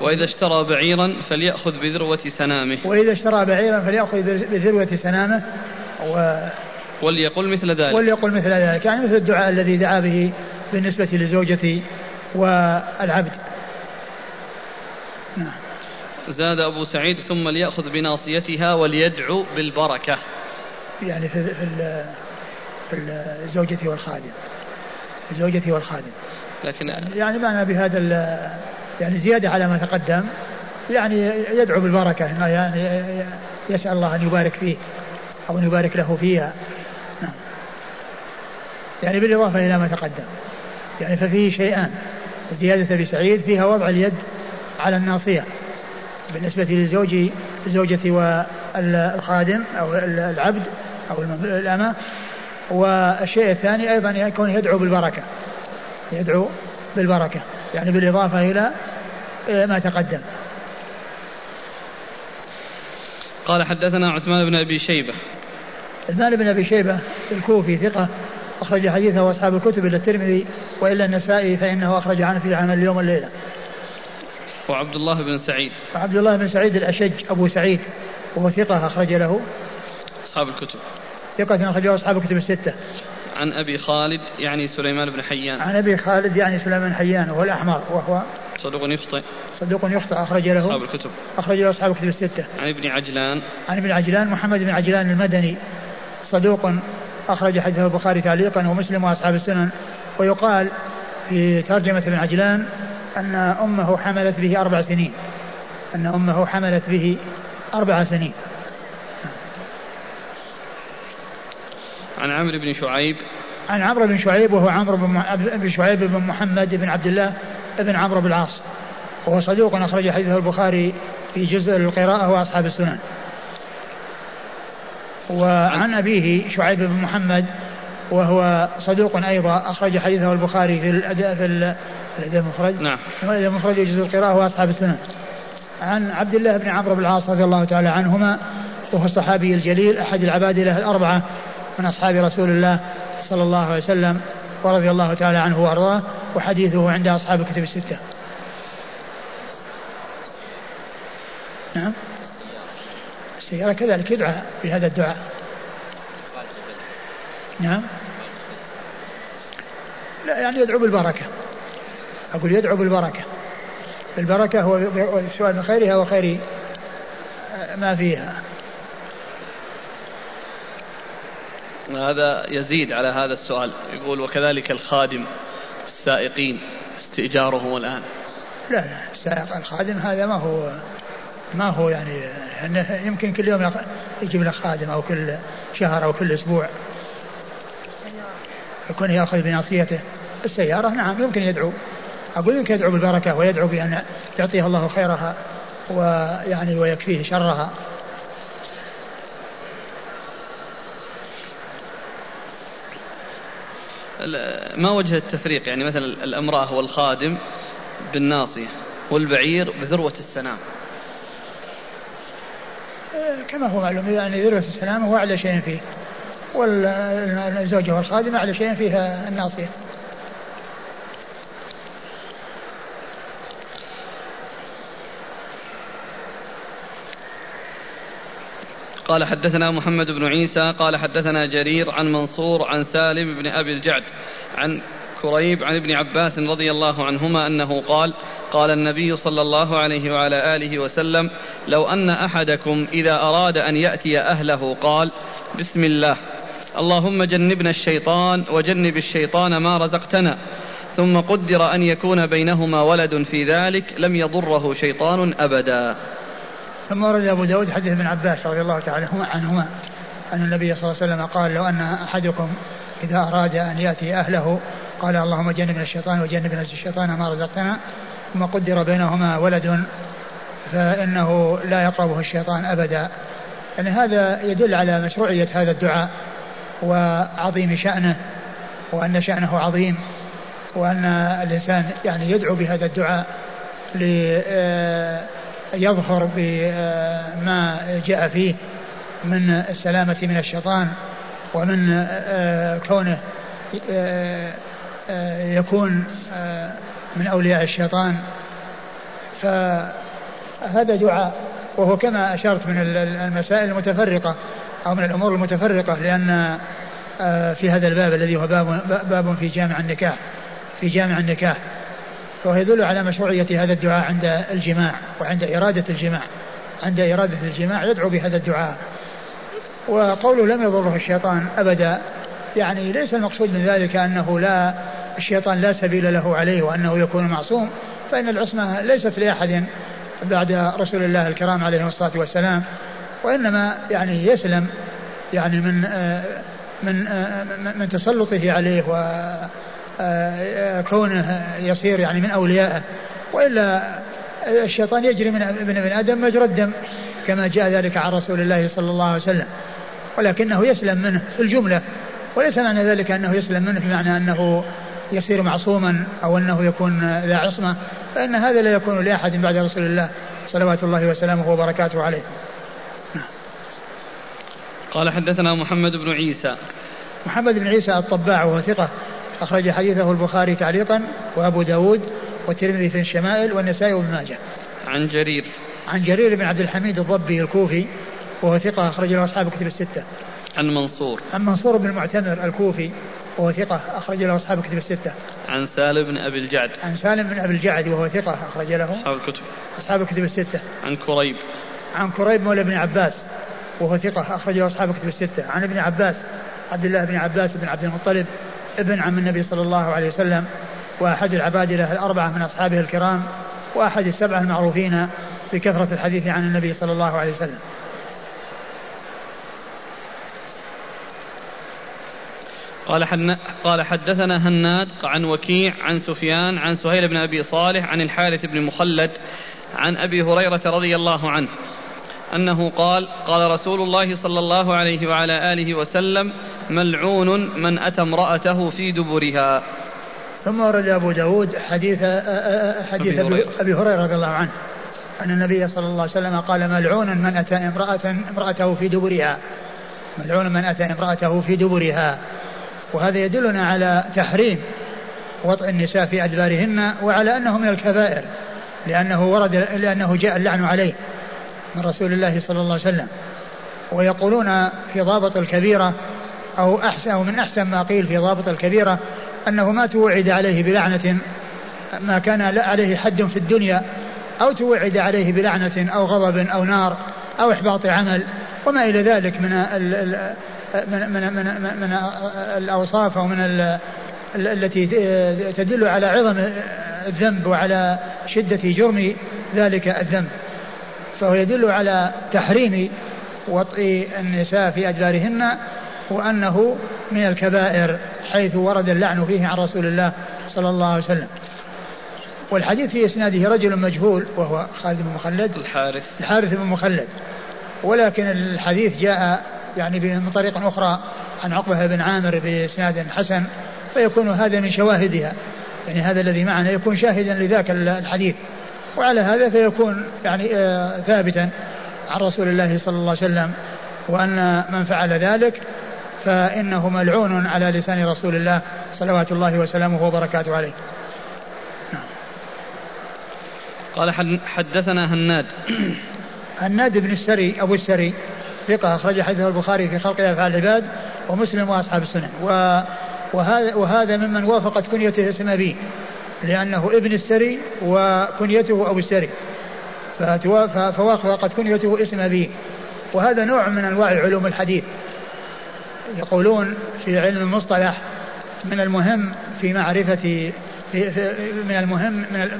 وإذا اشترى بعيرا فليأخذ بذروة سنامه. وإذا اشترى بعيرا فليأخذ بذروة سنامه. و وليقل مثل ذلك. وليقل مثل ذلك. يعني مثل الدعاء الذي دعا به بالنسبة لزوجتي والعبد. نعم. زاد أبو سعيد ثم ليأخذ بناصيتها وليدعو بالبركة. يعني في في في الزوجة والخادم. في الزوجة والخادم. لكن يعني معنى بهذا يعني زيادة على ما تقدم يعني يدعو بالبركة يعني يسأل الله أن يبارك فيه أو أن يبارك له فيها. نعم. يعني بالإضافة إلى ما تقدم. يعني ففيه شيئان. زيادة أبي سعيد فيها وضع اليد على الناصية. بالنسبة للزوج الزوجة والخادم أو العبد أو الأمة. والشيء الثاني أيضا يكون يدعو بالبركة. يدعو بالبركة يعني بالإضافة إلى ما تقدم. قال حدثنا عثمان بن أبي شيبة. عثمان بن أبي شيبة الكوفي ثقة أخرج حديثه أصحاب الكتب إلا الترمذي وإلا النسائي فإنه أخرج عنه في عمل اليوم والليلة. وعبد الله بن سعيد. وعبد الله بن سعيد الأشج أبو سعيد وهو ثقة أخرج له. أصحاب الكتب. ثقة أخرجه أصحاب الكتب الستة. عن أبي خالد يعني سليمان بن حيان. عن أبي خالد يعني سليمان بن حيان وهو الأحمر وهو صدوق يخطئ. صدوق يخطئ أخرج له. أصحاب الكتب. أخرج له أصحاب الكتب الستة. عن ابن عجلان. عن ابن عجلان محمد بن عجلان المدني صدوق أخرج حديثه البخاري تعليقا ومسلم وأصحاب السنن. ويقال في ترجمة ابن عجلان أن أمه حملت به أربع سنين. أن أمه حملت به أربع سنين. عن عمرو بن شعيب. عن عمرو بن شعيب وهو عمرو بن شعيب بن محمد بن عبد الله بن عمرو بن العاص. وهو صدوق أخرج حديثه البخاري في جزء القراءة وأصحاب السنن. وعن أبيه شعيب بن محمد وهو صدوق أيضا أخرج حديثه البخاري في الأداء في الأداء المفرد. نعم. الأداء المفرد جزء القراءة وأصحاب السنن. عن عبد الله بن عمرو بن العاص رضي الله تعالى عنهما وهو الصحابي الجليل أحد العباد له الأربعة من أصحاب رسول الله صلى الله عليه وسلم ورضي الله تعالى عنه وأرضاه وحديثه عند أصحاب الكتب الستة. نعم. السيارة كذلك يدعى بهذا الدعاء. نعم. لا يعني يدعو بالبركة. أقول يدعو بالبركة. البركة هو السؤال من خيرها وخير ما فيها. هذا يزيد على هذا السؤال. يقول وكذلك الخادم السائقين استئجارهم الآن لا لا السائق الخادم هذا ما هو ما هو يعني يمكن كل يوم يجيب له خادم أو كل شهر أو كل أسبوع. يكون يأخذ بناصيته. السيارة نعم يمكن يدعو. أقول يمكن يدعو بالبركة ويدعو بأن يعطيها الله خيرها ويعني ويكفيه شرها. ما وجه التفريق؟ يعني مثلا الأمراه والخادم بالناصية والبعير بذروة السنام كما هو معلوم يعني ذروة السلام هو أعلى شيء فيه والزوجة والخادمة أعلى شيء فيها الناصية. قال حدثنا محمد بن عيسى قال حدثنا جرير عن منصور عن سالم بن أبي الجعد عن كريب عن ابن عباس رضي الله عنهما أنه قال قال النبي صلى الله عليه وعلى آله وسلم لو أن أحدكم إذا أراد أن يأتي أهله قال بسم الله اللهم جنبنا الشيطان وجنب الشيطان ما رزقتنا ثم قدر أن يكون بينهما ولد في ذلك لم يضره شيطان أبدا. ثم ورد أبو داود حديث ابن عباس رضي الله تعالى عنهما أن النبي صلى الله عليه وسلم قال لو أن أحدكم إذا أراد أن يأتي أهله قال اللهم جنبنا الشيطان وجنبنا الشيطان ما رزقتنا ثم قدر بينهما ولد فإنه لا يقربه الشيطان أبدا. يعني هذا يدل على مشروعية هذا الدعاء وعظيم شأنه وأن شأنه عظيم وأن الإنسان يعني يدعو بهذا الدعاء ليظهر بما جاء فيه من السلامة من الشيطان ومن كونه يكون من أولياء الشيطان. فهذا دعاء وهو كما أشرت من المسائل المتفرقة أو من الأمور المتفرقة لأن آه، في هذا الباب الذي هو باب باب في جامع النكاح في جامع النكاح. وهو يدل على مشروعية هذا الدعاء عند الجماع وعند إرادة الجماع. عند إرادة الجماع يدعو بهذا الدعاء. وقوله لم يضره الشيطان أبدا يعني ليس المقصود من ذلك أنه لا الشيطان لا سبيل له عليه وأنه يكون معصوم فإن العصمة ليست لأحد بعد رسول الله الكرام عليه الصلاة والسلام وإنما يعني يسلم يعني من آه، من آه، من تسلطه عليه وكونه آه، يصير يعني من أوليائه وإلا الشيطان يجري من ابن آدم مجرى الدم كما جاء ذلك عن رسول الله صلى الله عليه وسلم. ولكنه يسلم منه في الجملة. وليس معنى ذلك أنه يسلم منه بمعنى أنه يصير معصوما أو أنه يكون ذا عصمة. فإن هذا لا يكون لأحد بعد رسول الله صلوات الله وسلامه وبركاته عليه. قال حدثنا محمد بن عيسى. محمد بن عيسى الطباع وهو ثقة. أخرج حديثه البخاري تعليقا وأبو داود والترمذي في الشمائل والنسائي وابن ماجه عن جرير عن جرير بن عبد الحميد الضبي الكوفي وهو ثقة أخرج له أصحاب كتب الستة عن منصور عن منصور بن المعتمر الكوفي وهو ثقة أخرج له أصحاب الكتب الستة. عن سالم بن أبي الجعد. عن سالم بن أبي الجعد وهو ثقة أخرج له أصحاب الكتب. أصحاب الكتب الستة. عن كريب. عن كريب مولى بن عباس وهو ثقة أخرج له أصحاب الكتب الستة. عن ابن عباس عبد الله بن عباس بن عبد المطلب ابن عم النبي صلى الله عليه وسلم وأحد العبادلة الأربعة من أصحابه الكرام وأحد السبعة المعروفين بكثرة الحديث عن النبي صلى الله عليه وسلم. قال حن... قال حدثنا هناد عن وكيع عن سفيان عن سهيل بن أبي صالح عن الحارث بن مخلد عن أبي هريرة رضي الله عنه أنه قال قال رسول الله صلى الله عليه وعلى آله وسلم ملعون من أتى امرأته في دبرها. ثم ورد أبو داود حديث حديث أبي هريرة. رضي الله عنه أن النبي صلى الله عليه وسلم قال ملعون من أتى امرأة امرأته في دبرها. ملعون من أتى امرأته في دبرها. وهذا يدلنا على تحريم وطئ النساء في أدبارهن وعلى أنه من الكبائر لأنه ورد لأنه جاء اللعن عليه. من رسول الله صلى الله عليه وسلم ويقولون في ضابط الكبيرة أو أحسن أو من أحسن ما قيل في ضابط الكبيرة أنه ما توعد عليه بلعنة ما كان عليه حد في الدنيا أو توعد عليه بلعنة أو غضب أو نار أو إحباط عمل وما إلى ذلك من من من من, من الأوصاف أو من التي تدل على عظم الذنب وعلى شدة جرم ذلك الذنب. فهو يدل على تحريم وطئ النساء في أدبارهن وأنه من الكبائر حيث ورد اللعن فيه عن رسول الله صلى الله عليه وسلم. والحديث في إسناده رجل مجهول وهو خالد بن مخلد. الحارث. الحارث بن مخلد. ولكن الحديث جاء يعني من طريق أخرى عن عقبة بن عامر بإسناد حسن فيكون هذا من شواهدها. يعني هذا الذي معنا يكون شاهدا لذاك الحديث. وعلى هذا فيكون يعني آه ثابتا عن رسول الله صلى الله عليه وسلم وأن من فعل ذلك فإنه ملعون على لسان رسول الله صلوات الله وسلامه وبركاته عليه. نعم. قال حدثنا هناد. هناد بن السري أبو السري ثقة أخرج حديثه البخاري في خلق أفعال العباد ومسلم وأصحاب السنن و وهذا وهذا ممن وافقت كنيته اسم أبيه. لأنه ابن السري وكنيته أبو السري. فوافقت كنيته اسم أبيه. وهذا نوع من أنواع علوم الحديث. يقولون في علم المصطلح من المهم في معرفة من المهم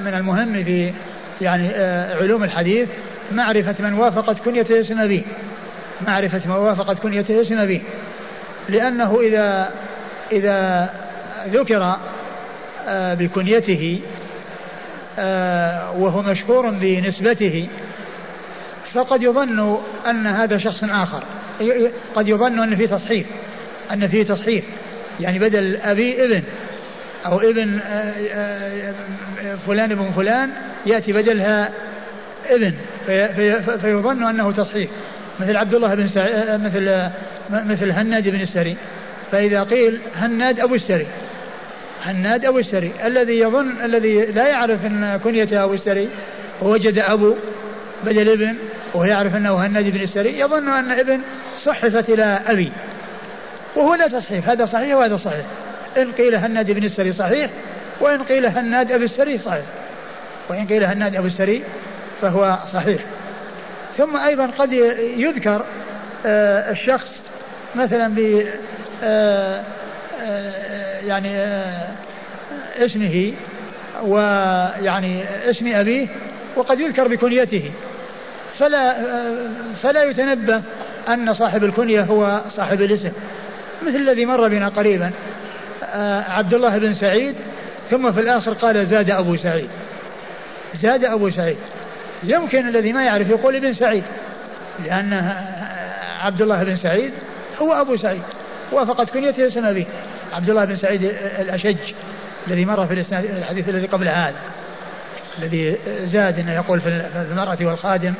من المهم في يعني آه، علوم الحديث معرفة من وافقت كنيته اسم أبيه. معرفة من وافقت كنيته اسم أبيه. لأنه إذا إذا ذكر بكنيته آه، وهو مشهور بنسبته. فقد يظن أن هذا شخص آخر. قد يظن أن في تصحيف أن فيه تصحيف. يعني بدل أبي ابن أو ابن آه، فلان ابن فلان يأتي بدلها ابن. في في فيظن أنه تصحيح مثل عبد الله بن مثل مثل هناد بن السري. فإذا قيل هناد أبو السري. هناد أبو السري. الذي يظن الذي لا يعرف أن كنيته أبو السري ووجد أبو بدل ابن وهو يعرف أنه هناد بن السري يظن أن ابن صحفت إلى أبي. وهو لا تصحيح هذا صحيح وهذا صحيح. إن قيل هناد بن السري صحيح وإن قيل هناد أبو السري صحيح. وإن قيل هناد أبو السري فهو صحيح. ثم أيضا قد يذكر آه، الشخص مثلا ب آه، يعني اسمه ويعني اسم أبيه وقد يذكر بكنيته. فلا فلا يتنبه أن صاحب الكنية هو صاحب الاسم مثل الذي مر بنا قريبا عبد الله بن سعيد ثم في الآخر قال زاد أبو سعيد. زاد أبو سعيد. يمكن الذي ما يعرف يقول ابن سعيد لأن عبد الله بن سعيد هو أبو سعيد وافقت كنيته اسم أبيه. عبد الله بن سعيد الأشج الذي مر في الحديث الذي قبل هذا الذي زاد إنه يقول في المرأة والخادم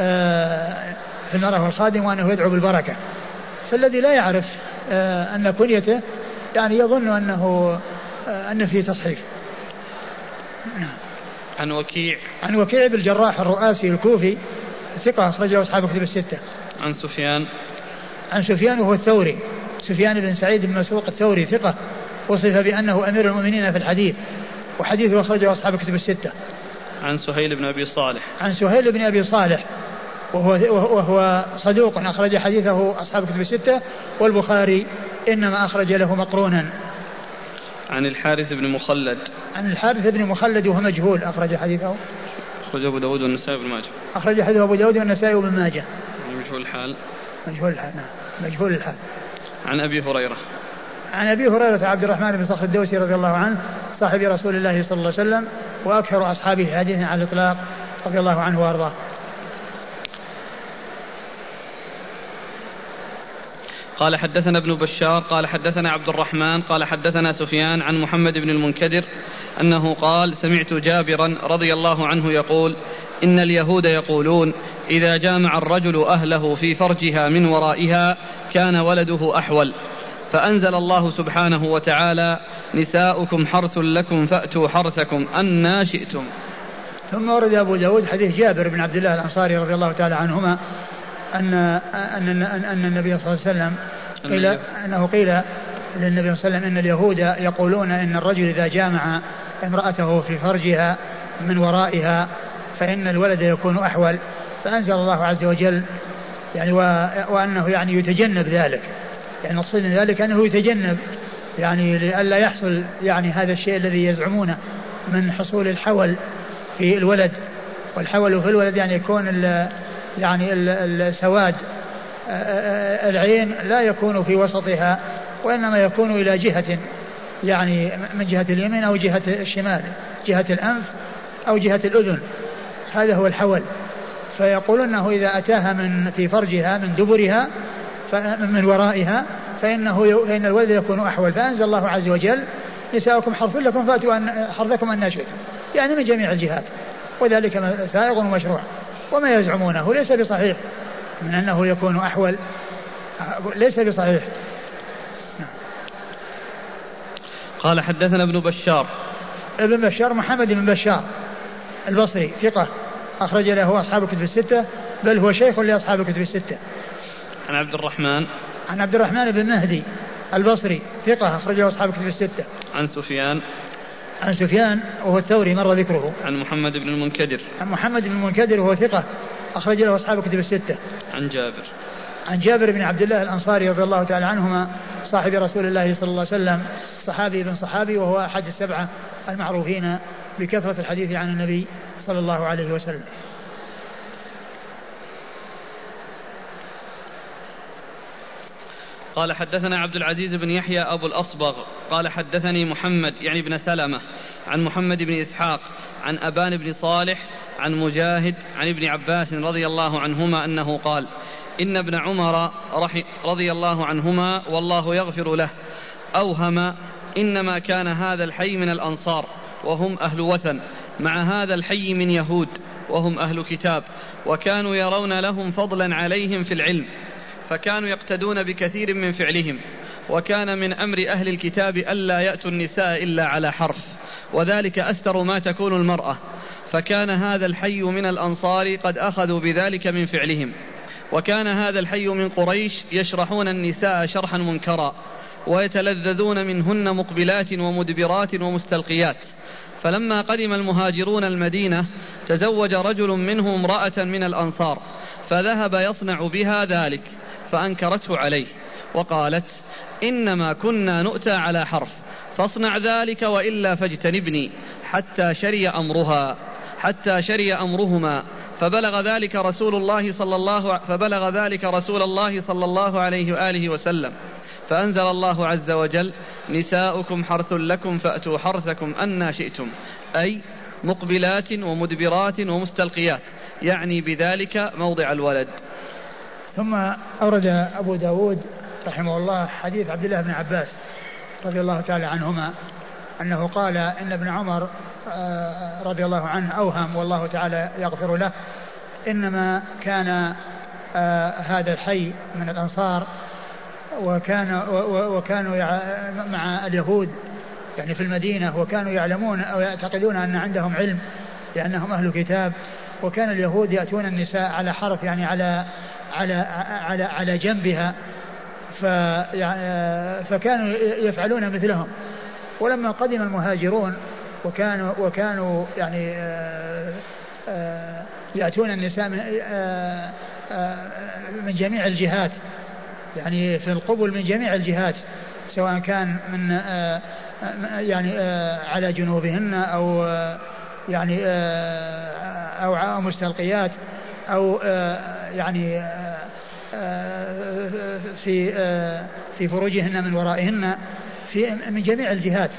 آه، في المرأة والخادم وأنه يدعو بالبركة. فالذي لا يعرف آه، أن كنيته يعني يظن أنه آه، أن فيه تصحيف. عن وكيع. عن وكيع بن الجراح الرؤاسي الكوفي ثقة أخرجه أصحاب كتب الستة. عن سفيان. عن سفيان وهو الثوري. سفيان بن سعيد بن مسروق الثوري ثقة وصف بأنه أمير المؤمنين في الحديث وحديثه أخرجه أصحاب كتب الستة. عن سهيل بن أبي صالح. عن سهيل بن أبي صالح وهو, وهو صدوق أخرج حديثه أصحاب كتب الستة والبخاري إنما أخرج له مقرونا. عن الحارث بن مخلد. عن الحارث بن مخلد وهو مجهول أخرج حديثه. أخرج أبو داود والنسائي بن ماجه. أخرج حديث أبو داود والنسائي بن ماجه. مجهول الحال. مجهول الحال نعم. مجهول الحال. عن أبي هريرة عن أبي هريرة عبد الرحمن بن صخر الدوسي رضي الله عنه صاحب رسول الله صلى الله عليه وسلم وأكثر أصحابه حديثا على الإطلاق رضي الله عنه وأرضاه. قال حدثنا ابن بشار قال حدثنا عبد الرحمن قال حدثنا سفيان عن محمد بن المنكدر أنه قال سمعت جابرا رضي الله عنه يقول إن اليهود يقولون إذا جامع الرجل أهله في فرجها من ورائها كان ولده أحول. فأنزل الله سبحانه وتعالى نساؤكم حرث لكم فأتوا حرثكم أنا شئتم. ثم ورد أبو داود حديث جابر بن عبد الله الأنصاري رضي الله تعالى عنهما أن أن أن, أن النبي صلى الله عليه وسلم قيل أنه قيل للنبي صلى الله عليه وسلم أن اليهود يقولون أن الرجل إذا جامع امرأته في فرجها من ورائها فإن الولد يكون أحول. فأنزل الله عز وجل يعني وأنه يعني يتجنب ذلك. يعني من ذلك أنه يتجنب يعني لئلا يحصل يعني هذا الشيء الذي يزعمونه من حصول الحول في الولد. والحول في الولد يعني يكون يعني السواد العين لا يكون في وسطها وإنما يكون إلى جهة يعني من جهة اليمين أو جهة الشمال جهة الأنف أو جهة الأذن. هذا هو الحول. فيقول أنه إذا أتاها من في فرجها من دبرها من ورائها فإنه فإن الولد يكون أحول. فأنزل الله عز وجل نساؤكم حرث لكم فأتوا أن حرثكم أن شئتم يعني من جميع الجهات. وذلك سائغ ومشروع. وما يزعمونه ليس بصحيح. من أنه يكون أحول ليس بصحيح. قال حدثنا ابن بشار. ابن بشار محمد بن بشار البصري ثقة. أخرج له أصحاب الكتب الستة بل هو شيخ لأصحاب الكتب الستة. عن عبد الرحمن. عن عبد الرحمن بن مهدي البصري ثقة. أخرج له أصحاب الكتب الستة. عن سفيان. عن سفيان وهو الثوري مر ذكره. عن محمد بن المنكدر. عن محمد بن المنكدر وهو ثقة أخرج له أصحاب الكتب الستة. عن جابر. عن جابر بن عبد الله الأنصاري رضي الله تعالى عنهما صاحب رسول الله صلى الله عليه وسلم صحابي بن صحابي وهو أحد السبعة المعروفين بكثرة الحديث عن النبي صلى الله عليه وسلم. قال حدثنا عبد العزيز بن يحيى أبو الأصبغ. قال حدثني محمد يعني بن سلمة عن محمد بن إسحاق عن أبان بن صالح عن مجاهد عن ابن عباس رضي الله عنهما أنه قال إن ابن عمر رضي الله عنهما والله يغفر له أوهم إنما كان هذا الحي من الأنصار وهم أهل وثن مع هذا الحي من يهود وهم أهل كتاب وكانوا يرون لهم فضلا عليهم في العلم فكانوا يقتدون بكثير من فعلهم وكان من أمر أهل الكتاب ألا يأتوا النساء إلا على حرف وذلك أستر ما تكون المرأة فكان هذا الحي من الأنصار قد أخذوا بذلك من فعلهم وكان هذا الحي من قريش يشرحون النساء شرحا منكرا ويتلذذون منهن مقبلات ومدبرات ومستلقيات فلما قدم المهاجرون المدينة تزوج رجل منهم امرأة من الأنصار فذهب يصنع بها ذلك. فأنكرته عليه وقالت إنما كنا نؤتى على حرف فاصنع ذلك وإلا فاجتنبني حتى شري أمرها حتى شري أمرهما. فبلغ ذلك رسول الله صلى الله فبلغ ذلك رسول الله صلى الله عليه وآله وسلم. فأنزل الله عز وجل نساؤكم حرث لكم فأتوا حرثكم أنا شئتم أي مقبلات ومدبرات ومستلقيات يعني بذلك موضع الولد. ثم أورد أبو داود رحمه الله حديث عبد الله بن عباس رضي الله تعالى عنهما أنه قال إن ابن عمر آه، رضي الله عنه أوهم والله تعالى يغفر له إنما كان آه، هذا الحي من الأنصار وكان وكانوا مع اليهود يعني في المدينة وكانوا يعلمون أو يعتقدون أن عندهم علم لأنهم أهل كتاب وكان اليهود يأتون النساء على حرف يعني على على على على جنبها فكانوا يفعلون مثلهم. ولما قدم المهاجرون وكانوا وكانوا يعني آه، آه، يأتون النساء من, آه، من جميع الجهات يعني في القبل من جميع الجهات سواء كان من يعني على جنوبهن أو يعني أو مستلقيات. أو يعني في في فروجهن من ورائهن في من جميع الجهات.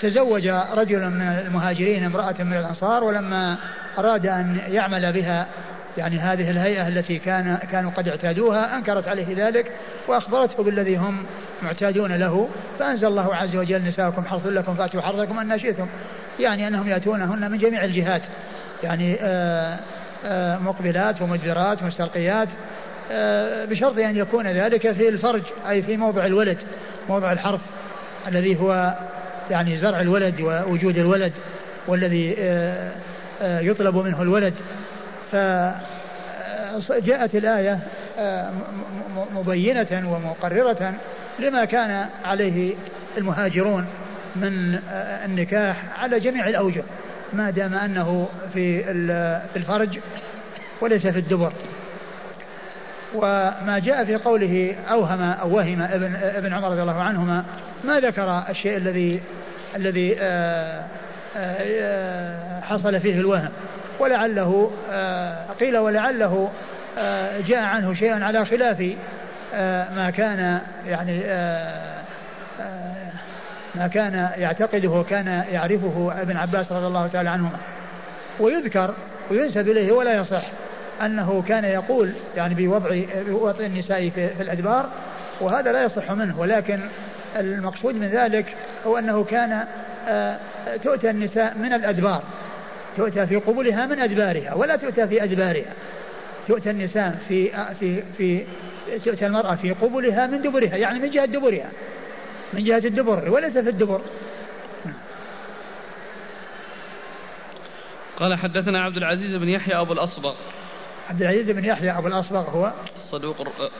تزوج رجل من المهاجرين امرأة من الأنصار ولما أراد أن يعمل بها يعني هذه الهيئة التي كان كانوا قد اعتادوها أنكرت عليه ذلك وأخبرته بالذي هم معتادون له فأنزل الله عز وجل نساءكم حرث لكم فأتوا حرثكم أن شئتم. يعني أنهم يأتونهن من جميع الجهات. يعني آآ آآ مقبلات ومدبرات ومستلقيات بشرط أن يكون ذلك في الفرج أي في موضع الولد موضع الحرف الذي هو يعني زرع الولد ووجود الولد والذي يطلب منه الولد. فجاءت الآية مبينة ومقررة لما كان عليه المهاجرون من النكاح على جميع الأوجه. ما دام أنه في الفرج وليس في الدبر. وما جاء في قوله أوهم أو وهم ابن, ابن عمر رضي الله عنهما ما ذكر الشيء الذي الذي آه، آه، حصل فيه الوهم. ولعله آه، قيل ولعله جاء عنه شيء على خلاف ما كان يعني ما كان يعتقده وكان يعرفه ابن عباس رضي الله تعالى عنهما. ويذكر وينسب إليه ولا يصح أنه كان يقول يعني بوضع بوضع النساء في, في الأدبار وهذا لا يصح منه ولكن المقصود من ذلك هو أنه كان آه، تؤتى النساء من الأدبار تؤتى في قبولها من أدبارها ولا تؤتى في أدبارها تؤتى النساء في آه، في في تؤتى المرأة في قبلها من دبرها يعني من جهة دبرها. من جهة الدبر وليس في الدبر. قال حدثنا عبد العزيز بن يحيى أبو الأصبغ. عبد العزيز بن يحيى أبو الأصبغ هو؟ صدوق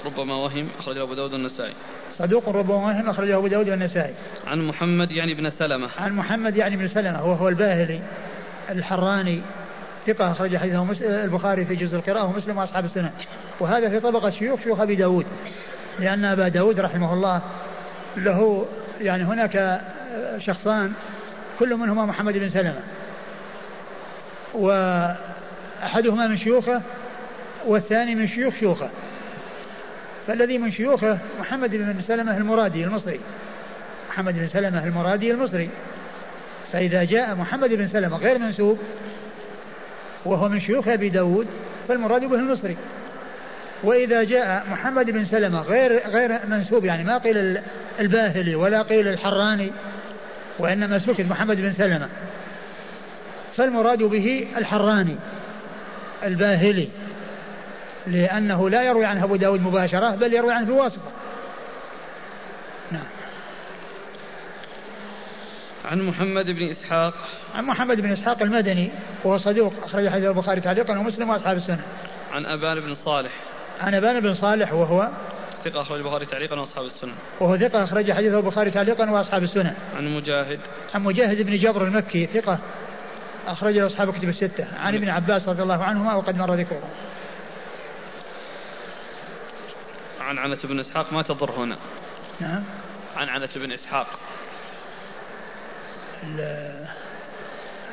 ربما وهم أخرجه أبو داود والنسائي. صدوق ربما وهم أخرجه أبو داود والنسائي. عن محمد يعني بن سلمة. عن محمد يعني بن سلمة وهو الباهلي الحراني ثقة أخرج حديثه البخاري في جزء القراءة ومسلم وأصحاب السنة. وهذا في طبقة شيوخ شيوخ أبي داود لأن أبا داود رحمه الله له يعني هناك شخصان كل منهما محمد بن سلمة. وأحدهما من شيوخه والثاني من شيوخ شيوخه. فالذي من شيوخه محمد بن سلمة المرادي المصري. محمد بن سلمة المرادي المصري. فإذا جاء محمد بن سلمة غير منسوب وهو من شيوخ أبي داود فالمراد به المصري. وإذا جاء محمد بن سلمة غير غير منسوب يعني ما قيل الباهلي ولا قيل الحراني وإنما سكت محمد بن سلمة. فالمراد به الحراني الباهلي لأنه لا يروي عنه أبو داود مباشرة بل يروي عنه بواسطة نعم. عن محمد بن إسحاق. عن محمد بن إسحاق المدني وهو صدوق أخرج حديث البخاري تعليقا ومسلم وأصحاب السنة. عن أبان بن صالح. عن أبان بن صالح وهو ثقة أخرج البخاري تعليقا وأصحاب السنة. وهو ثقة أخرج حديث البخاري تعليقا وأصحاب السنة. عن مجاهد. عن مجاهد بن جبر المكي ثقة أخرجه أصحاب كتب الستة. عن ابن عباس رضي الله عنهما وقد مر ذكره. عن عنة بن إسحاق ما تضر هنا. نعم. عن عنة بن إسحاق.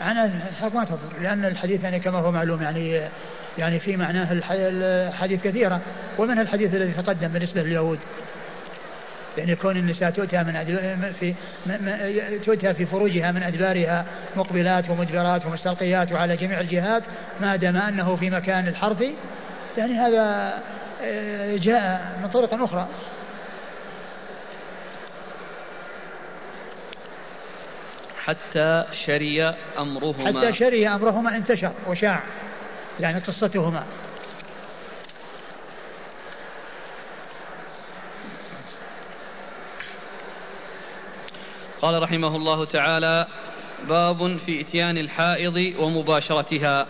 عن إسحاق ما تضر لأن الحديث يعني كما هو معلوم يعني يعني في معناه الحديث كثيرة. ومنها الحديث الذي تقدم بالنسبة لليهود؟ يعني كون النساء تؤتى من في تؤتى في فروجها من أدبارها مقبلات ومدبرات ومستلقيات وعلى جميع الجهات ما دام أنه في مكان الحرث يعني هذا آه، جاء من طرق أخرى. حتى شري أمرهما. حتى شري أمرهما انتشر وشاع. يعني قصتهما. قال رحمه الله تعالى باب في إتيان الحائض ومباشرتها.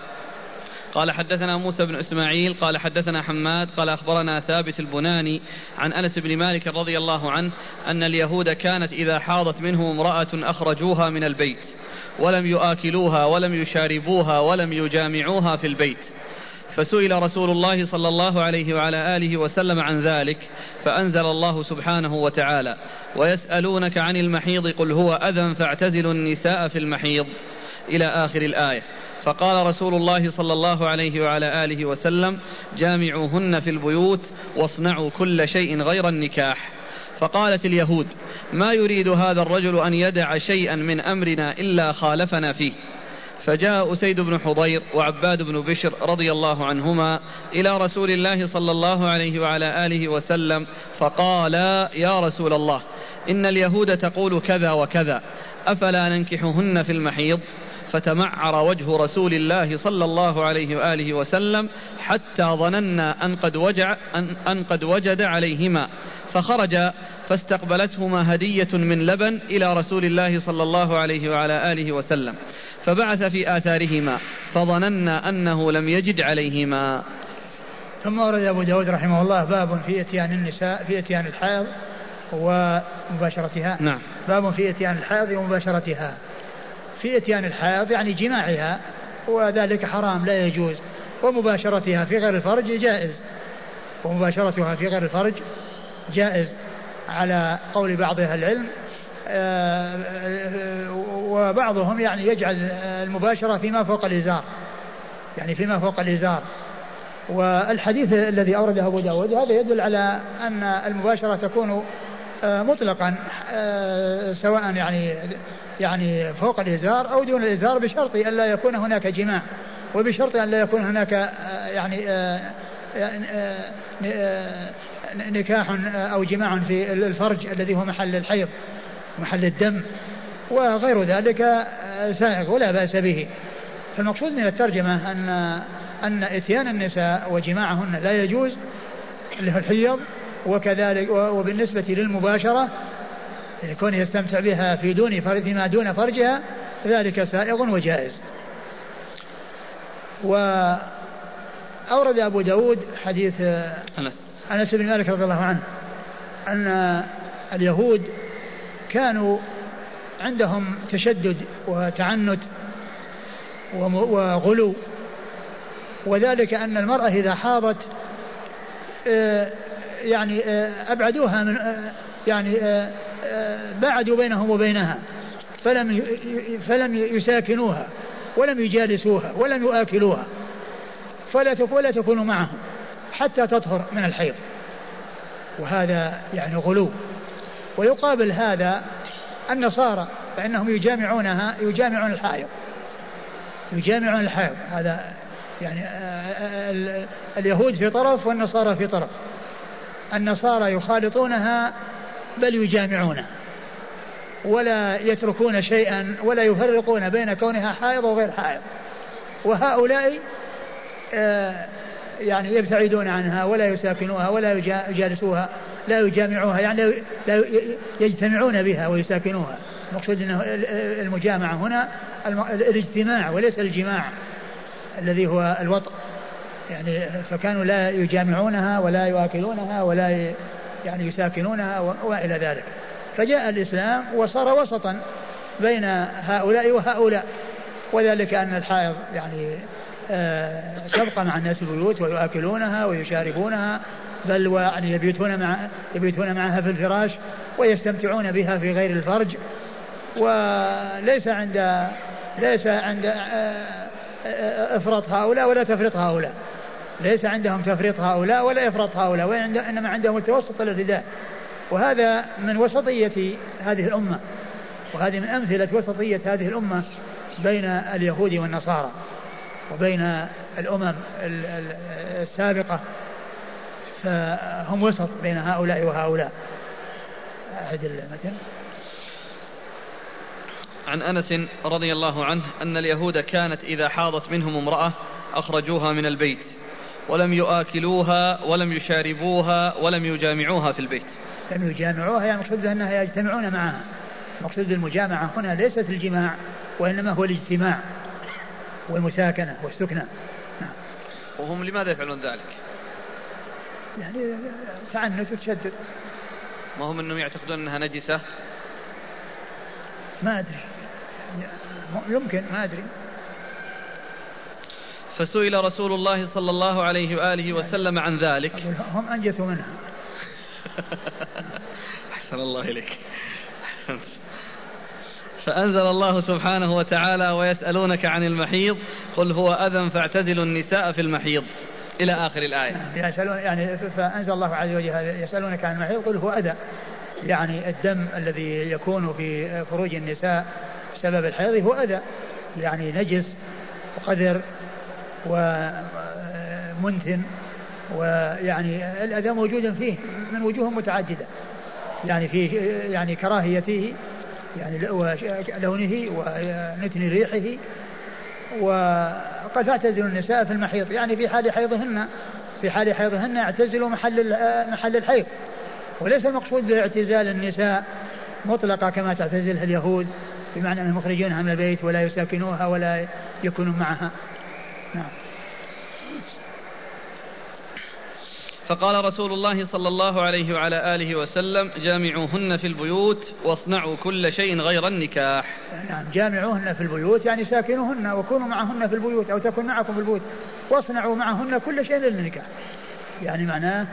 قال حدثنا موسى بن إسماعيل قال حدثنا حماد قال أخبرنا ثابت البناني عن أنس بن مالك رضي الله عنه أن اليهود كانت إذا حاضت منهم امرأة أخرجوها من البيت. ولم يؤكلوها ولم يشاربوها ولم يجامعوها في البيت. فسئل رسول الله صلى الله عليه وعلى آله وسلم عن ذلك فأنزل الله سبحانه وتعالى ويسألونك عن المحيض قل هو أذى فاعتزلوا النساء في المحيض. إلى آخر الآية. فقال رسول الله صلى الله عليه وعلى آله وسلم جامعوهن في البيوت واصنعوا كل شيء غير النكاح. فقالت اليهود ما يريد هذا الرجل أن يدع شيئا من أمرنا إلا خالفنا فيه. فجاء أسيد بن حضير وعباد بن بشر رضي الله عنهما إلى رسول الله صلى الله عليه وعلى آله وسلم فقالا يا رسول الله إن اليهود تقول كذا وكذا أفلا ننكحهن في المحيض؟ فتمعر وجه رسول الله صلى الله عليه وآله وسلم حتى ظننا أن قد, وجع أن, أن قد وجد عليهما. فخرج فاستقبلتهما هدية من لبن إلى رسول الله صلى الله عليه وعلى آله وسلم فبعث في آثارهما فظننا أنه لم يجد عليهما. ثم ورد أبو داود رحمه الله باب في إتيان النساء في إتيان الحائض ومباشرتها. نعم. باب في إتيان الحائض ومباشرتها. في إتيان الحائض يعني جماعها وذلك حرام لا يجوز. ومباشرتها في غير الفرج جائز. ومباشرتها في غير الفرج جائز على قول بعض أهل العلم آه، وبعضهم يعني يجعل المباشرة فيما فوق الإزار يعني فيما فوق الإزار. والحديث الذي أورده أبو داود هذا يدل على أن المباشرة تكون آه، مطلقا آه، سواء يعني يعني فوق الإزار أو دون الإزار بشرط أن لا يكون هناك جماع وبشرط أن لا يكون هناك يعني نكاح أو جماع في الفرج الذي هو محل الحيض محل الدم وغير ذلك سائغ ولا بأس به. فالمقصود من الترجمة أن أن إتيان النساء وجماعهن لا يجوز الحيض وكذلك وبالنسبة للمباشرة يكون يستمتع بها في دون فيما دون فرجها ذلك سائغ وجائز. وأورد أبو داود حديث أنس. أنس بن مالك رضي الله عنه أن اليهود كانوا عندهم تشدد وتعنت وغلو وذلك أن المرأة إذا حاضت آه، يعني آه، أبعدوها من آه، يعني بعدوا بينهم وبينها فلم فلم يساكنوها ولم يجالسوها ولم يؤكلوها فلا ولا تكون معهم. حتى تطهر من الحيض. وهذا يعني غلو. ويقابل هذا النصارى فإنهم يجامعونها يجامعون الحائض. يجامعون الحائض. هذا يعني اليهود في طرف والنصارى في طرف. النصارى يخالطونها بل يجامعونها. ولا يتركون شيئا ولا يفرقون بين كونها حائض وغير حائض. وهؤلاء آه، يعني يبتعدون عنها ولا يساكنوها ولا يجالسوها لا يجامعوها يعني لا يجتمعون بها ويساكنوها. المقصود إنه المجامعة هنا الاجتماع وليس الجماع الذي هو الوطء يعني فكانوا لا يجامعونها ولا يواكلونها ولا يعني يساكنونها وإلى ذلك. فجاء الإسلام وصار وسطا بين هؤلاء وهؤلاء. وذلك أن الحائض يعني تبقى مع الناس البيوت ويؤكلونها ويشاربونها بل ويعني يبيتون مع يبيتون معها في الفراش ويستمتعون بها في غير الفرج. وليس عند ليس عند آه، آه، افراط هؤلاء ولا تفريط هؤلاء. ليس عندهم تفريط هؤلاء ولا افراط هؤلاء وانما عندهم التوسط الاعتداء وهذا من وسطية هذه الأمة. وهذه من أمثلة وسطية هذه الأمة بين اليهود والنصارى. وبين الأمم السابقة فهم وسط بين هؤلاء وهؤلاء أعد المثل عن أنس رضي الله عنه أن اليهود كانت إذا حاضت منهم امرأة أخرجوها من البيت ولم يؤكلوها ولم يشاربوها ولم يجامعوها في البيت. لم يجامعوها يعني المقصود أنها يجتمعون معها. المقصود المجامعة هنا ليست الجماع وإنما هو الاجتماع والمساكنة والسكنة نعم. وهم لماذا يفعلون ذلك؟ يعني تعنت وتشدد ما هم إنهم يعتقدون إنها نجسة؟ ما أدري. يمكن ما أدري. فسئل رسول الله صلى الله عليه وآله وسلم عن ذلك. هم أنجسوا منها. أحسن الله إليك. احسنت فأنزل الله سبحانه وتعالى ويسألونك عن المحيض قل هو أذى فاعتزلوا النساء في المحيض. إلى آخر الآية. يسألون يعني فأنزل الله عز وجل يسألونك عن المحيض قل هو أذى. يعني الدم الذي يكون في فروج النساء بسبب الحيض هو أذى. يعني نجس وقذر ومنتن ويعني الأذى موجود فيه من وجوه متعددة. يعني فيه يعني كراهيته يعني لونه ونتن ريحه. وقد تعتزل النساء في المحيض يعني في حال حيضهن في حال حيضهن يعتزلوا محل محل الحيض. وليس المقصود باعتزال النساء مطلقة كما تعتزلها اليهود بمعنى انهم يخرجونها من البيت ولا يساكنوها ولا يكونوا معها. نعم. فقال رسول الله صلى الله عليه وعلى آله وسلم جامعوهن في البيوت واصنعوا كل شيء غير النكاح. نعم جامعوهن في البيوت يعني ساكنوهن وكونوا معهن في البيوت أو تكن معكم في البيوت واصنعوا معهن كل شيء إلا النكاح. يعني معناه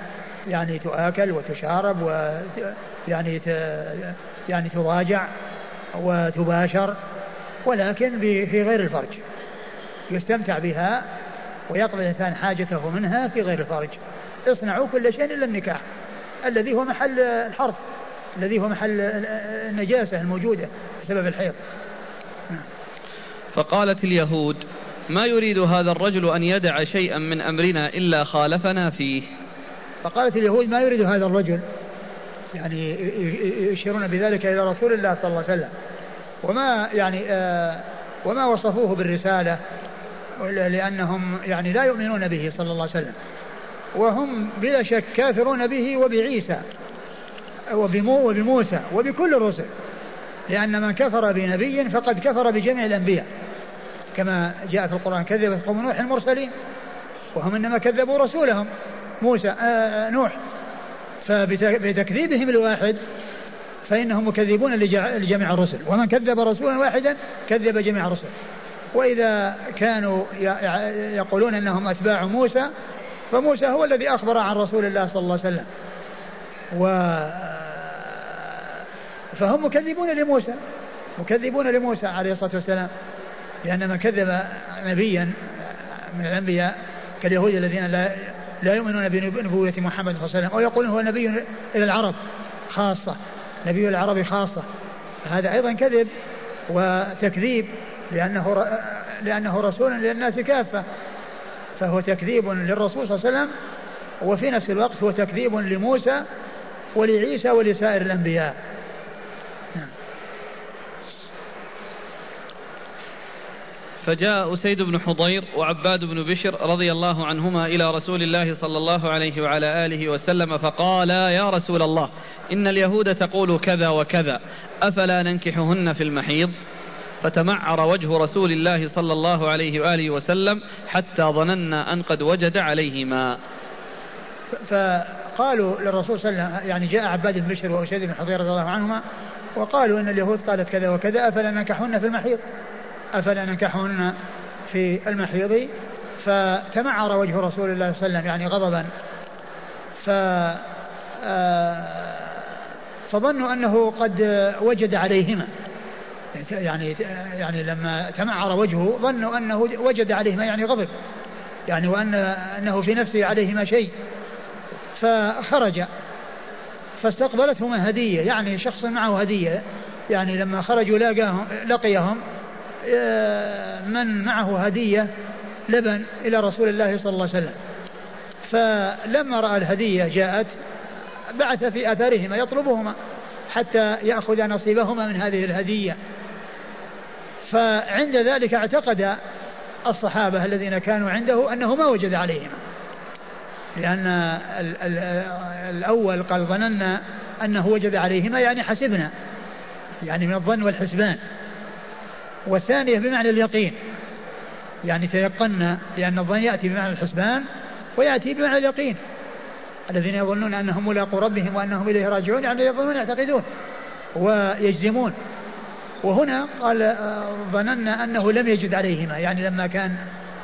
يعني تؤكل وتشارب و يعني يعني تضاجع وتباشر ولكن في غير الفرج. يستمتع بها ويقضي الإنسان حاجته منها في غير الفرج. اصنعوا كل شيء إلا النكاح الذي هو محل الحرف الذي هو محل النجاسة الموجودة بسبب الحيض. فقالت اليهود ما يريد هذا الرجل أن يدع شيئا من أمرنا إلا خالفنا فيه؟ فقالت اليهود ما يريد هذا الرجل؟ يعني يشيرون بذلك إلى رسول الله صلى الله عليه وسلم. وما يعني آه وما وصفوه بالرسالة؟ لأنهم يعني لا يؤمنون به صلى الله عليه وسلم. وهم بلا شك كافرون به وبعيسى وبمو وبموسى وبكل الرسل لأن من كفر بنبي فقد كفر بجميع الأنبياء. كما جاء في القرآن كذبت قوم نوح المرسلين وهم إنما كذبوا رسولهم موسى آه، آآ نوح. فبتكذيبهم الواحد فإنهم مكذبون لجميع الرسل. ومن كذب رسولا واحدا كذب جميع الرسل. وإذا كانوا يقولون أنهم أتباع موسى فموسى هو الذي أخبر عن رسول الله صلى الله عليه وسلم. و فهم مكذبون لموسى مكذبون لموسى عليه الصلاة والسلام لأن من كذب نبيا من الأنبياء كاليهود الذين لا لا يؤمنون بنبوة محمد صلى الله عليه وسلم أو يقولون هو نبي إلى العرب خاصة نبي العرب خاصة. هذا أيضا كذب وتكذيب لأنه لأنه رسول للناس كافة. فهو تكذيب للرسول صلى الله عليه وسلم وفي نفس الوقت هو تكذيب لموسى ولعيسى ولسائر الأنبياء. فجاء أسيد بن حضير وعباد بن بشر رضي الله عنهما إلى رسول الله صلى الله عليه وعلى آله وسلم فقالا يا رسول الله إن اليهود تقول كذا وكذا أفلا ننكحهن في المحيض؟ فتمعر وجه رسول الله صلى الله عليه وآله وسلم حتى ظننا أن قد وجد عليهما. فقالوا للرسول صلى الله عليه وسلم يعني جاء عباد بن بشر وأسيد بن حضير رضي الله عنهما وقالوا إن اليهود قالت كذا وكذا أفلا ننكحهن في المحيض؟ أفلا ننكحهن في المحيض؟ فتمعر وجه رسول الله صلى الله عليه وسلم يعني غضبا. ف آه، فظنوا أنه قد وجد عليهما. يعني يعني لما تمعر وجهه ظنوا أنه وجد عليهما يعني غضب يعني وأن أنه في نفسه عليهما شيء. فخرج فاستقبلتهما هدية يعني شخص معه هدية يعني لما خرجوا لاقاهم لقيهم آه، من معه هدية لبن إلى رسول الله صلى الله عليه وسلم. فلما رأى الهدية جاءت بعث في آثارهما يطلبهما حتى يأخذ نصيبهما من هذه الهدية. فعند ذلك اعتقد الصحابة الذين كانوا عنده أنه ما وجد عليهما لأن ال ال الأول قال ظننا أنه وجد عليهما يعني حسبنا يعني من الظن والحسبان. والثانية بمعنى اليقين يعني تيقنا لأن الظن يأتي بمعنى الحسبان ويأتي بمعنى اليقين. الذين يظنون أنهم ملاقوا ربهم وأنهم إليه راجعون يعني يظنون يعتقدون ويجزمون. وهنا قال آه، ظننا أنه لم يجد عليهما يعني لما كان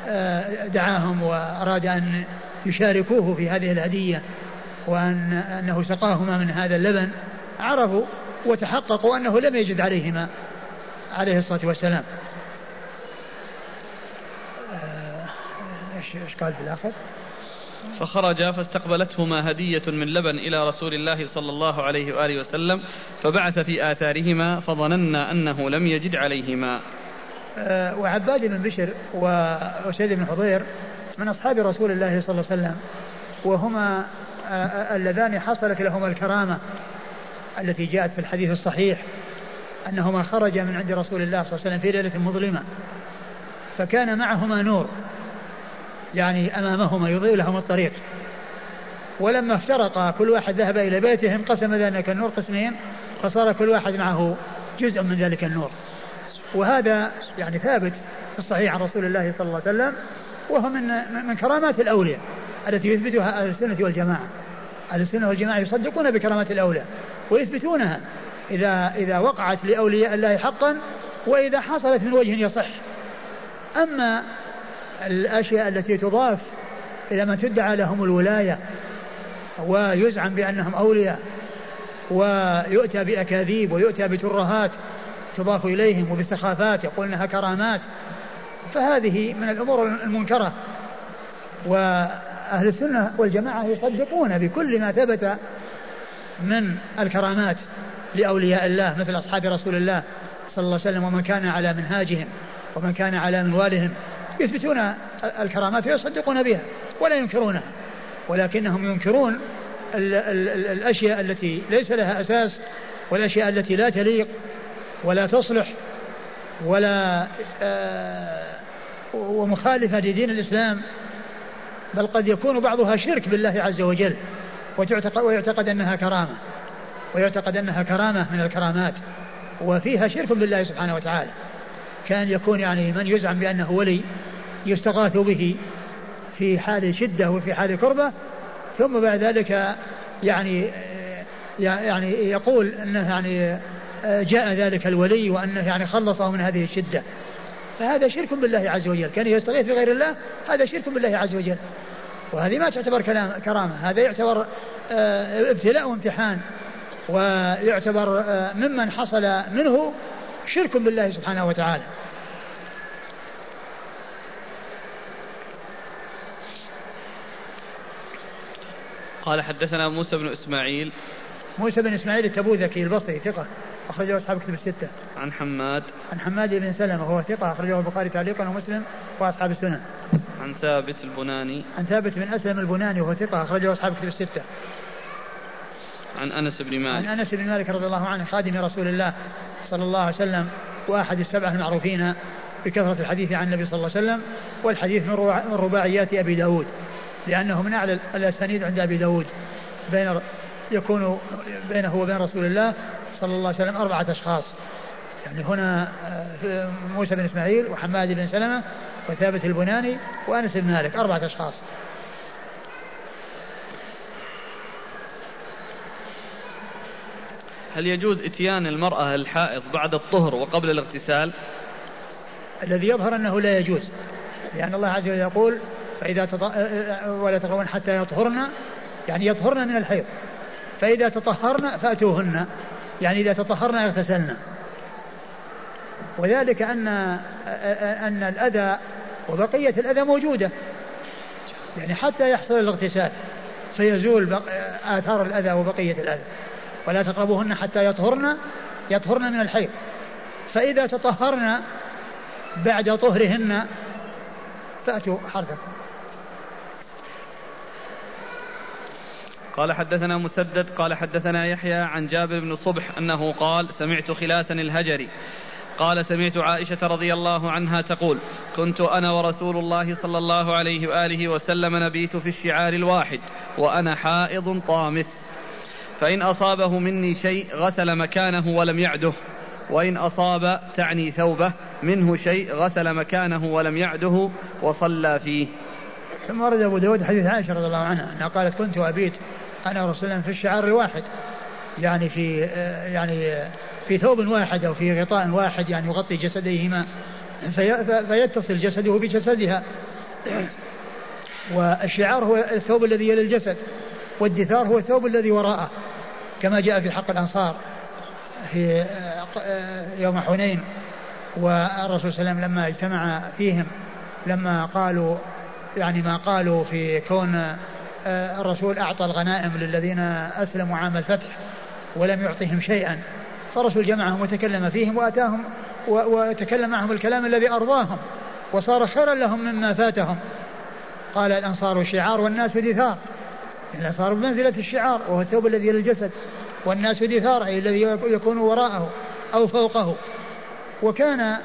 آه، دعاهم وأراد أن يشاركوه في هذه الهدية وأن أنه سقاهما من هذا اللبن عرفوا وتحققوا أنه لم يجد عليهما عليه الصلاة والسلام آه، إيش قال في الآخر؟ فخرجا فاستقبلتهما هدية من لبن إلى رسول الله صلى الله عليه وآله وسلم فبعث في آثارهما فظننا أنه لم يجد عليهما. أه وعباد بن بشر وأسيد بن حضير من أصحاب رسول الله صلى الله عليه وسلم وهما آه، اللذان حصلت لهما الكرامة التي جاءت في الحديث الصحيح أنهما خرجا من عند رسول الله صلى الله عليه وسلم في ليلة مظلمة فكان معهما نور. يعني أمامهما يضيء لهم الطريق. ولما افترقا كل واحد ذهب إلى بيته انقسم ذلك النور قسمين فصار كل واحد معه جزء من ذلك النور. وهذا يعني ثابت في الصحيح عن رسول الله صلى الله عليه وسلم وهو من من كرامات الأولياء التي يثبتها أهل السنة والجماعة. أهل السنة والجماعة يصدقون بكرامات الأولياء ويثبتونها إذا إذا وقعت لأولياء الله حقا وإذا حصلت من وجه يصح. أما الأشياء التي تضاف إلى من تدعى لهم الولاية ويزعم بأنهم أولياء ويؤتى بأكاذيب ويؤتى بترهات تضاف إليهم وبسخافات يقول إنها كرامات. فهذه من الأمور المنكرة. وأهل السنة والجماعة يصدقون بكل ما ثبت من الكرامات لأولياء الله مثل أصحاب رسول الله صلى الله عليه وسلم ومن كان على منهاجهم ومن كان على منوالهم. يثبتون الكرامات ويصدقون بها ولا ينكرونها ولكنهم ينكرون ال ال ال الأشياء التي ليس لها أساس والأشياء التي لا تليق ولا تصلح ولا آه ومخالفة لدين الإسلام بل قد يكون بعضها شرك بالله عز وجل ويعتقد أنها كرامة ويعتقد أنها كرامة من الكرامات وفيها شرك بالله سبحانه وتعالى. كان يكون يعني من يزعم بأنه ولي يستغاث به في حال شدة وفي حال كربة ثم بعد ذلك يعني يعني يقول أنه يعني جاء ذلك الولي وأنه يعني خلصه من هذه الشدة. فهذا شرك بالله عز وجل. كان يستغيث بغير الله هذا شرك بالله عز وجل. وهذه ما تعتبر كلام كرامة. هذا يعتبر آه، ابتلاء وامتحان ويعتبر آه، ممن حصل منه شرك بالله سبحانه وتعالى قال حدثنا موسى بن إسماعيل موسى بن إسماعيل التبوذكي البصري ثقة أخرجه أصحاب كتب الستة. عن حماد. عن حماد بن سلمة وهو ثقة أخرجه البخاري تعليقا ومسلم وأصحاب السنن. عن ثابت البناني. عن ثابت بن أسلم البناني وهو ثقة أخرجه أصحاب كتب الستة. عن أنس بن مالك. عن أنس بن مالك رضي الله عنه خادم رسول الله صلى الله عليه وسلم وأحد السبعة المعروفين بكثرة الحديث عن النبي صلى الله عليه وسلم والحديث من رباعيات أبي داود. لأنه من أعلى الأسانيد عند أبي داود. بين يكون بينه وبين رسول الله صلى الله عليه وسلم أربعة أشخاص. يعني هنا آه، موسى بن إسماعيل وحماد بن سلمة وثابت البناني وأنس بن مالك أربعة أشخاص. هل يجوز إتيان المرأة الحائض بعد الطهر وقبل الاغتسال؟ الذي يظهر أنه لا يجوز لأن الله عز وجل يقول فإذا تط... ولا تقربن حتى يطهرن يعني يطهرن من الحيض. فإذا تطهرن فأتوهن يعني إذا تطهرنا اغتسلنا وذلك أن أن الأذى وبقية الأذى موجودة يعني حتى يحصل الاغتسال فيزول آثار الأذى وبقية الأذى. ولا تقربوهن حتى يطهرن يطهرن من الحيض. فإذا تطهرن بعد طهرهن فأتوا حرثكم. قال حدثنا مسدد قال حدثنا يحيى عن جابر بن صبح أنه قال سمعت خلاسا الهجري قال سمعت عائشة رضي الله عنها تقول كنت أنا ورسول الله صلى الله عليه وآله وسلم نبيت في الشعار الواحد وأنا حائض طامث. فإن أصابه مني شيء غسل مكانه ولم يعده وإن أصاب تعني ثوبه منه شيء غسل مكانه ولم يعده وصلى فيه. ثم ورد أبو داود حديث عائشة رضي الله عنها أنها قالت كنت أبيت أنا رسول الله في الشعار الواحد يعني في يعني في ثوب واحد أو في غطاء واحد يعني يغطي جسديهما في فيتصل جسده بجسدها. والشعار هو الثوب الذي يلي الجسد. والدثار هو الثوب الذي وراءه كما جاء في حق الأنصار في يوم حنين والرسول صلى الله عليه وسلم لما اجتمع فيهم لما قالوا يعني ما قالوا في كون آه، الرسول أعطى الغنائم للذين أسلموا عام الفتح ولم يعطهم شيئا فالرسول جمعهم وتكلم فيهم وأتاهم وتكلم معهم الكلام الذي أرضاهم وصار خيرا لهم مما فاتهم. قال الأنصار شعار والناس دثار. الأنصار بمنزلة الشعار وهو الثوب الذي للجسد والناس دثار أي الذي يكون وراءه أو فوقه. وكان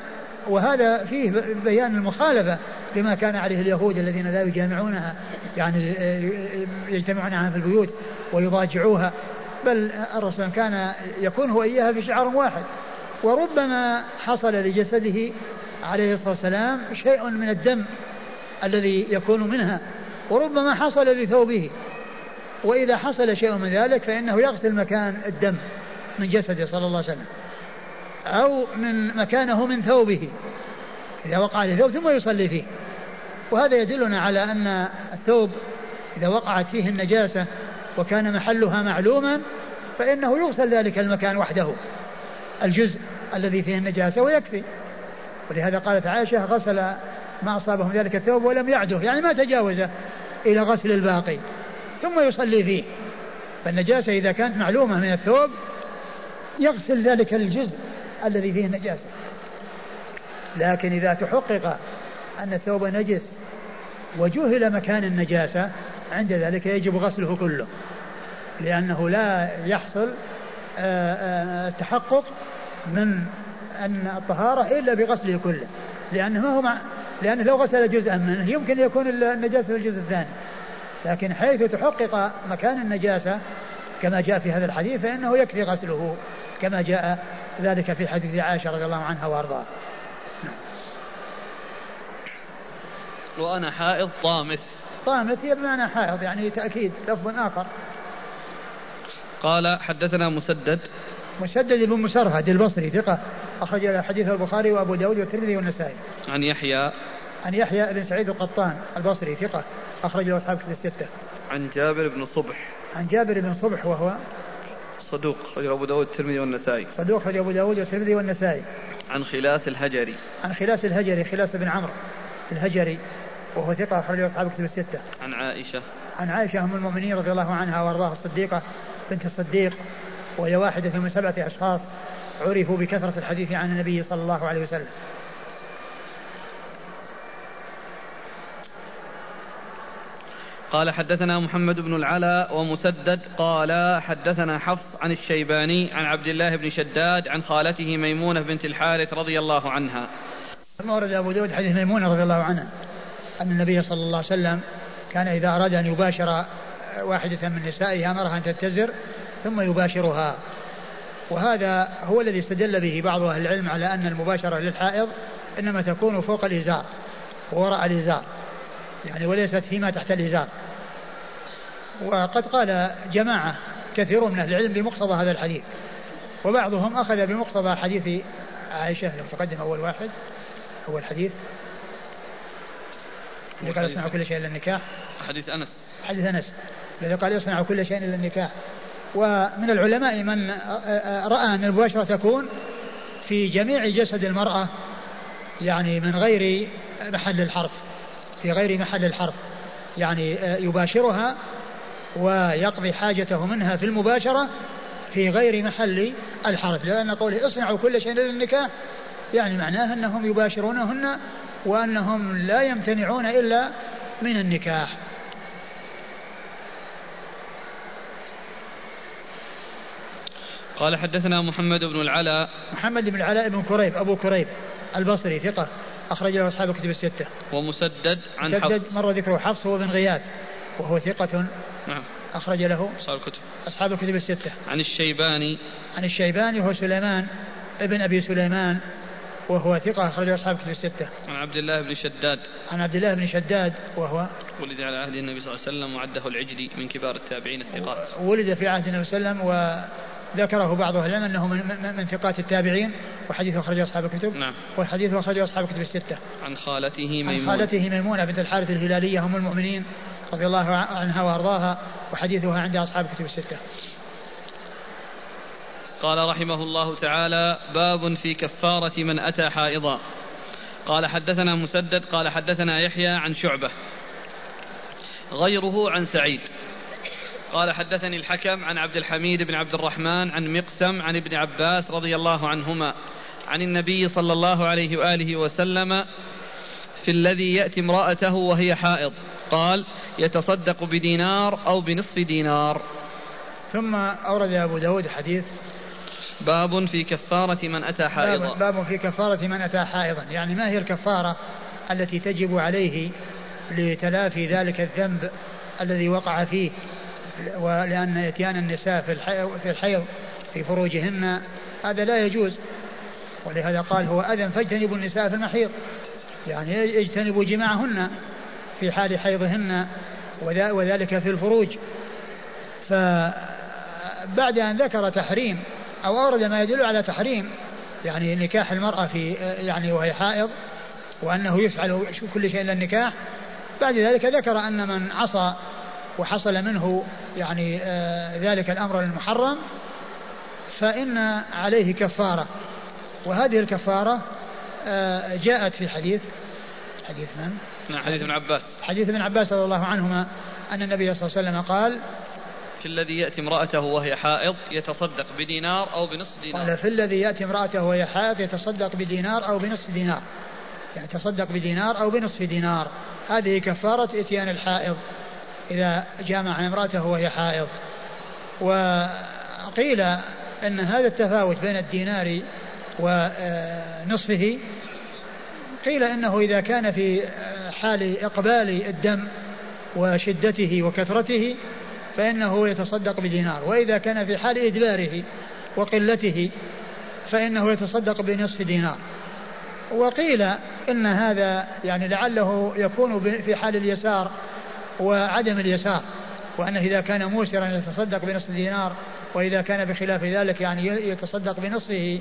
وهذا فيه بيان المخالفة لما كان عليه اليهود الذين لا يجامعونها يعني يجتمعونها في البيوت ويضاجعوها. بل الرسول كان يكون هو إياها في شعار واحد. وربما حصل لجسده عليه الصلاة والسلام شيء من الدم الذي يكون منها. وربما حصل لثوبه. وإذا حصل شيء من ذلك فإنه يغسل مكان الدم من جسده صلى الله عليه وسلم. أو من مكانه من ثوبه. إذا وقع له ثوب ثم يصلي فيه. وهذا يدلنا على أن الثوب إذا وقعت فيه النجاسة وكان محلها معلوما فإنه يغسل ذلك المكان وحده. الجزء الذي فيه النجاسة ويكفي. ولهذا قالت عائشة غسل ما أصابه من ذلك الثوب ولم يعده. يعني ما تجاوزه إلى غسل الباقي. ثم يصلي فيه. فالنجاسة إذا كانت معلومة من الثوب يغسل ذلك الجزء الذي فيه النجاسة. لكن إذا تحقق أن الثوب نجس وجهل مكان النجاسة عند ذلك يجب غسله كله. لأنه لا يحصل آه، آه، التحقق من أن الطهارة إلا بغسله كله. لأنه ما هو مع لأنه لو غسل جزءا منه يمكن يكون النجاسة في الجزء الثاني. لكن حيث تحقق مكان النجاسة كما جاء في هذا الحديث فإنه يكفي غسله كما جاء ذلك في حديث عائشة رضي الله عنها وأرضاها. وأنا حائض طامث. طامث هي بمعنى حائض يعني تأكيد لفظ آخر. قال حدثنا مسدد. مسدد بن مسرهد البصري ثقة أخرج حديث البخاري وأبو داود والترمذي والنسائي. عن يحيى. عن يحيى بن سعيد القطان البصري ثقة. أخرج له أصحاب كتب الستة عن جابر بن صبح عن جابر بن صبح وهو صدوق أخرج أبو داود والترمذي والنسائي صدوق أخرج أبو داود والترمذي والنسائي عن خلاس الهجري عن خلاس الهجري خلاس بن عمرو الهجري وهو ثقة أخرجه أصحاب كتب الستة. عن عائشة. عن عائشة أم المؤمنين رضي الله عنها وأرضاها الصديقة بنت الصديق وهي واحدة من سبعة أشخاص عرفوا بكثرة الحديث عن النبي صلى الله عليه وسلم. قال حدثنا محمد بن العلاء ومسدد قال حدثنا حفص عن الشيباني عن عبد الله بن شداد عن خالته ميمونة بنت الحارث رضي الله عنها. ثم ورد أبو داود حديث ميمونة رضي الله عنها أن النبي صلى الله عليه وسلم كان إذا أراد أن يباشر واحدة من نسائه أمرها أن تتزر ثم يباشرها. وهذا هو الذي استدل به بعض أهل العلم على أن المباشرة للحائض إنما تكون فوق الإزار ووراء الإزار يعني وليست فيما تحت الإزار. وقد قال جماعة كثيرون من أهل العلم بمقتضى هذا الحديث. وبعضهم أخذ بمقتضى حديث عائشة لو تقدم أول واحد أول حديث. اللي قال يصنع كل شيء إلا النكاح. حديث أنس. حديث أنس. الذي قال يصنع كل شيء إلا النكاح. ومن العلماء من رأى أن المباشرة تكون في جميع جسد المرأة يعني من غير محل الحرف في غير محل الحرف. يعني يباشرها ويقضي حاجته منها في المباشرة في غير محل الحرف لأن قوله اصنعوا كل شيء للنكاح يعني معناه أنهم يباشرونهن وأنهم لا يمتنعون إلا من النكاح. قال حدثنا محمد بن العلاء. محمد بن العلاء بن كريب أبو كريب البصري ثقة أخرج له أصحاب الكتب الستة. ومسدد عن مسدد حفص. مر ذكره حفص هو بن غياث وهو ثقة نعم أخرج له أصحاب الكتب أصحاب الكتب الستة عن الشيباني عن الشيباني هو سليمان ابن أبي سليمان وهو ثقة أخرجه أصحاب كتب الستة. عن عبد الله بن شداد. عن عبد الله بن شداد وهو ولد على عهد النبي صلى الله عليه وسلم وعده العجلي من كبار التابعين الثقات. ولد في عهد النبي صلى الله عليه وسلم وذكره بعض أهل العلم أنه من, من, من ثقات التابعين وحديثه أخرجه أصحاب الكتب. نعم. والحديث أخرجه أصحاب الكتب الستة. عن خالته ميمونة. عن خالته ميمونة بنت الحارث الهلالية أم المؤمنين رضي الله عنها وأرضاها وحديثها عند أصحاب الكتب الستة. قال رحمه الله تعالى باب في كفارة من أتى حائضا. قال حدثنا مسدد قال حدثنا يحيى عن شعبة. غيره عن سعيد. قال حدثني الحكم عن عبد الحميد بن عبد الرحمن عن مقسم عن ابن عباس رضي الله عنهما عن النبي صلى الله عليه وآله وسلم في الذي يأتي امرأته وهي حائض. قال يتصدق بدينار أو بنصف دينار. ثم أورد أبو داود حديث. باب في كفارة من أتى حائضا. باب في كفارة من أتى حائضا. يعني ما هي الكفارة التي تجب عليه لتلافي ذلك الذنب الذي وقع فيه ولأن إتيان النساء في الحيض في فروجهن؟ هذا لا يجوز. ولهذا قال هو أذن فاجتنبوا النساء في المحيض. يعني اجتنبوا جماعهن. في حال حيضهن وذلك في الفروج. فبعد أن ذكر تحريم أو أورد ما يدل على تحريم يعني نكاح المرأة في يعني وهي حائض وأنه يفعل كل شيء إلا النكاح بعد ذلك ذكر أن من عصى وحصل منه يعني آه ذلك الأمر المحرم فإن عليه كفارة. وهذه الكفارة آه جاءت في حديث حديث من؟ نعم حديث ابن عباس. حديث ابن عباس رضي الله عنهما أن النبي صلى الله عليه وسلم قال في الذي يأتي امرأته وهي حائض يتصدق بدينار أو بنصف دينار. قال في الذي يأتي امرأته وهي حائض يتصدق بدينار أو بنصف دينار. يعني يتصدق بدينار أو بنصف دينار. هذه كفارة إتيان الحائض. إذا جامع امرأته وهي حائض. وقيل أن هذا التفاوت بين الدينار ونصفه قيل إنه إذا كان في حال إقبال الدم وشدته وكثرته فإنه يتصدق بدينار وإذا كان في حال إدباره وقلته فإنه يتصدق بنصف دينار. وقيل إن هذا يعني لعله يكون في حال اليسار وعدم اليسار وانه إذا كان موسرا يتصدق بنصف دينار وإذا كان بخلاف ذلك يعني يتصدق بنصفه.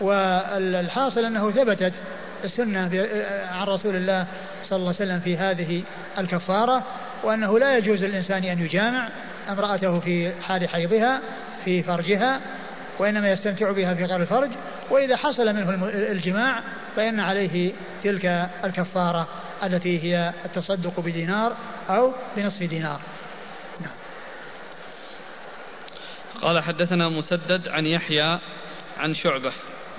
والحاصل أنه ثبتت السنة عن رسول الله صلى الله عليه وسلم في هذه الكفارة وأنه لا يجوز للإنسان أن يجامع امرأته في حال حيضها في فرجها وإنما يستمتع بها في غير الفرج وإذا حصل منه الجماع فإن عليه تلك الكفارة التي هي التصدق بدينار أو بنصف دينار نعم. قال حدثنا مسدد عن يحيى عن شعبة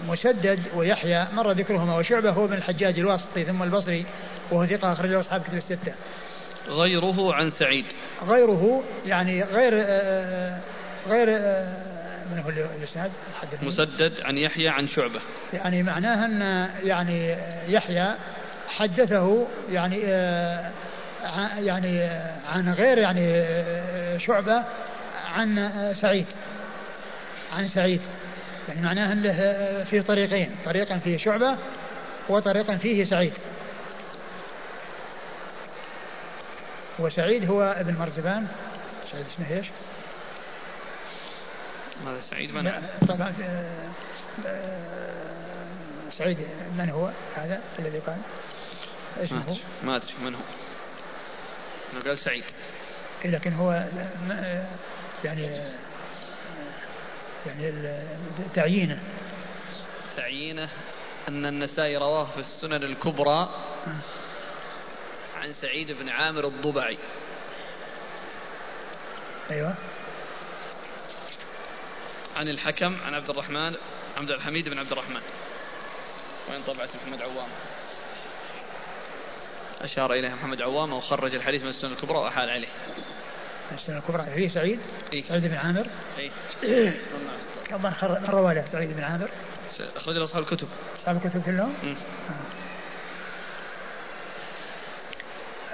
مسدد ويحيى مر ذكرهما وشعبة هو بن الحجاج الواسطي ثم البصري وهو ثقة أخرجه أصحاب كتب الستة. غيره عن سعيد. غيره يعني غير آه، آه، غير آه، من هو الاسناد مسدد عن يحيى عن شعبة. يعني معناها أن يعني يحيى حدثه يعني يعني عن غير يعني شعبة عن سعيد. عن سعيد. يعني معناه أن له في طريقين طريقا فيه شعبة وطريقا فيه سعيد. وسعيد هو ابن مرزبان سعيد اسمه إيش؟ هذا سعيد؟ من طبعا آه، آه، سعيد من هو؟ هذا الذي قال. إيش هو؟ ما أدري من هو. قال سعيد. إيه، لكن هو آه، يعني يعني تعيينه. تعيينه أن النسائي رواه في السنن الكبرى عن سعيد بن عامر الضبعي. أيوة. عن الحكم عن عبد الرحمن عبد الحميد بن عبد الرحمن. وين طبعة محمد عوام؟ أشار إليه محمد عوام وخرج الحديث من السنن الكبرى وأحال عليه. السنة الكبرى فيه سعيد إيه؟ سعيد بن عامر إيه؟ من روى له سعيد بن عامر أخرج له أصحاب الكتب أصحاب الكتب كلهم؟ آه.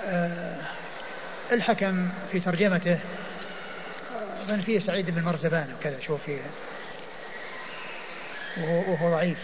آه الحكم في ترجمته من فيه سعيد بن مرزبان وكذا شوف فيه وهو, وهو ضعيف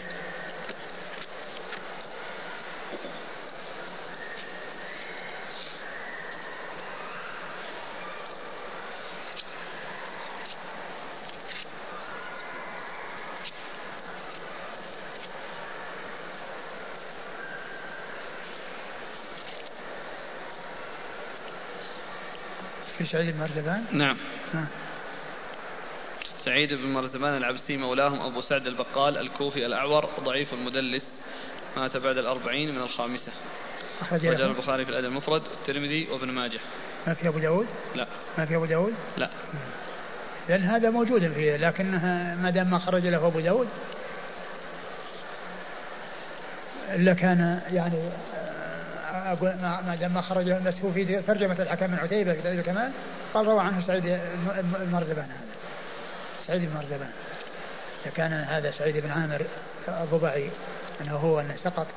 سعيد بن مرزبان نعم. ها. سعيد بن مرزبان العبسي مولاهم أبو سعد البقال الكوفي الأعور ضعيف المدلس. مات بعد الأربعين من الخامسة. أخرج البخاري في الأدب المفرد والترمذي وابن ماجه. ما في أبو داود؟ لا. ما في أبو داود؟ لا. لأن هذا موجود فيه لكنها ما دام ما خرج له أبو داود إلا كان يعني أقول ما دام ما خرج هو في ترجمة الحكم بن عتيبة في الكمال قال روى عنه سعيد المرزبان هذا. سعيد بن مرزبان. إذا كان هذا سعيد بن عامر الضبعي أنه هو أنه سقط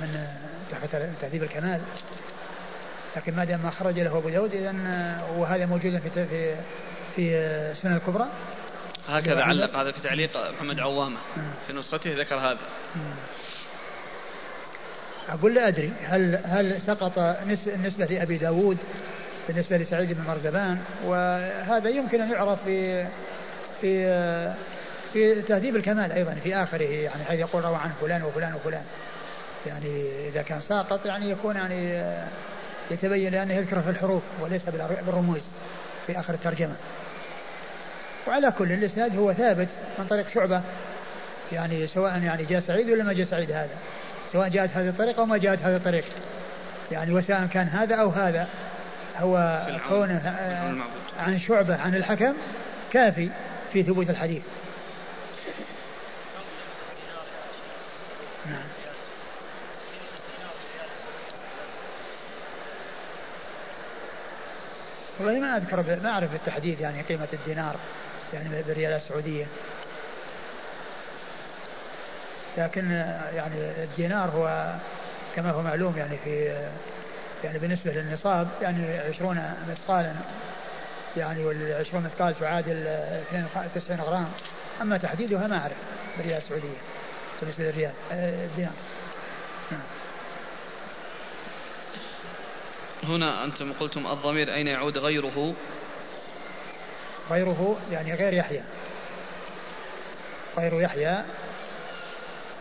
من تحت تهذيب الكمال لكن ما دام ما خرج له أبو داود إذا وهذا موجود في في في السنة الكبرى. هكذا علق هذا في تعليق محمد عوامة في نسخته ذكر هذا. أقول لا أدري. هل هل سقط النسبة لأبي داود بالنسبة لسعيد بن مرزبان؟ وهذا يمكن أن يعرف في في في تهذيب الكمال أيضا في آخره يعني حيث يقول روى عنه فلان وفلان وفلان. يعني إذا كان ساقط يعني يكون يعني يتبين لأنه يذكر في الحروف وليس بالرموز في آخر الترجمة. وعلى كل الإسناد هو ثابت من طريق شعبة. يعني سواء يعني جاء سعيد ولا ما جاء سعيد هذا. سواء جاءت هذه الطريقة أو ما جاءت هذه الطريقة. يعني وسواء كان هذا أو هذا. هو كونه عن شعبة عن الحكم كافي في ثبوت الحديث. نعم. والله ما أذكر ما أعرف بالتحديد يعني قيمة الدينار يعني بالريال السعودية. لكن يعني الدينار هو كما هو معلوم يعني في يعني بالنسبة للنصاب يعني عشرون مثقالا يعني والعشرون مثقال تعادل 92 غرام. أما تحديدها ما أعرف بالريال السعودية بالنسبة للريال آه، الدينار. نعم. هنا أنتم قلتم الضمير أين يعود غيره؟ غيره يعني غير يحيى. غير يحيى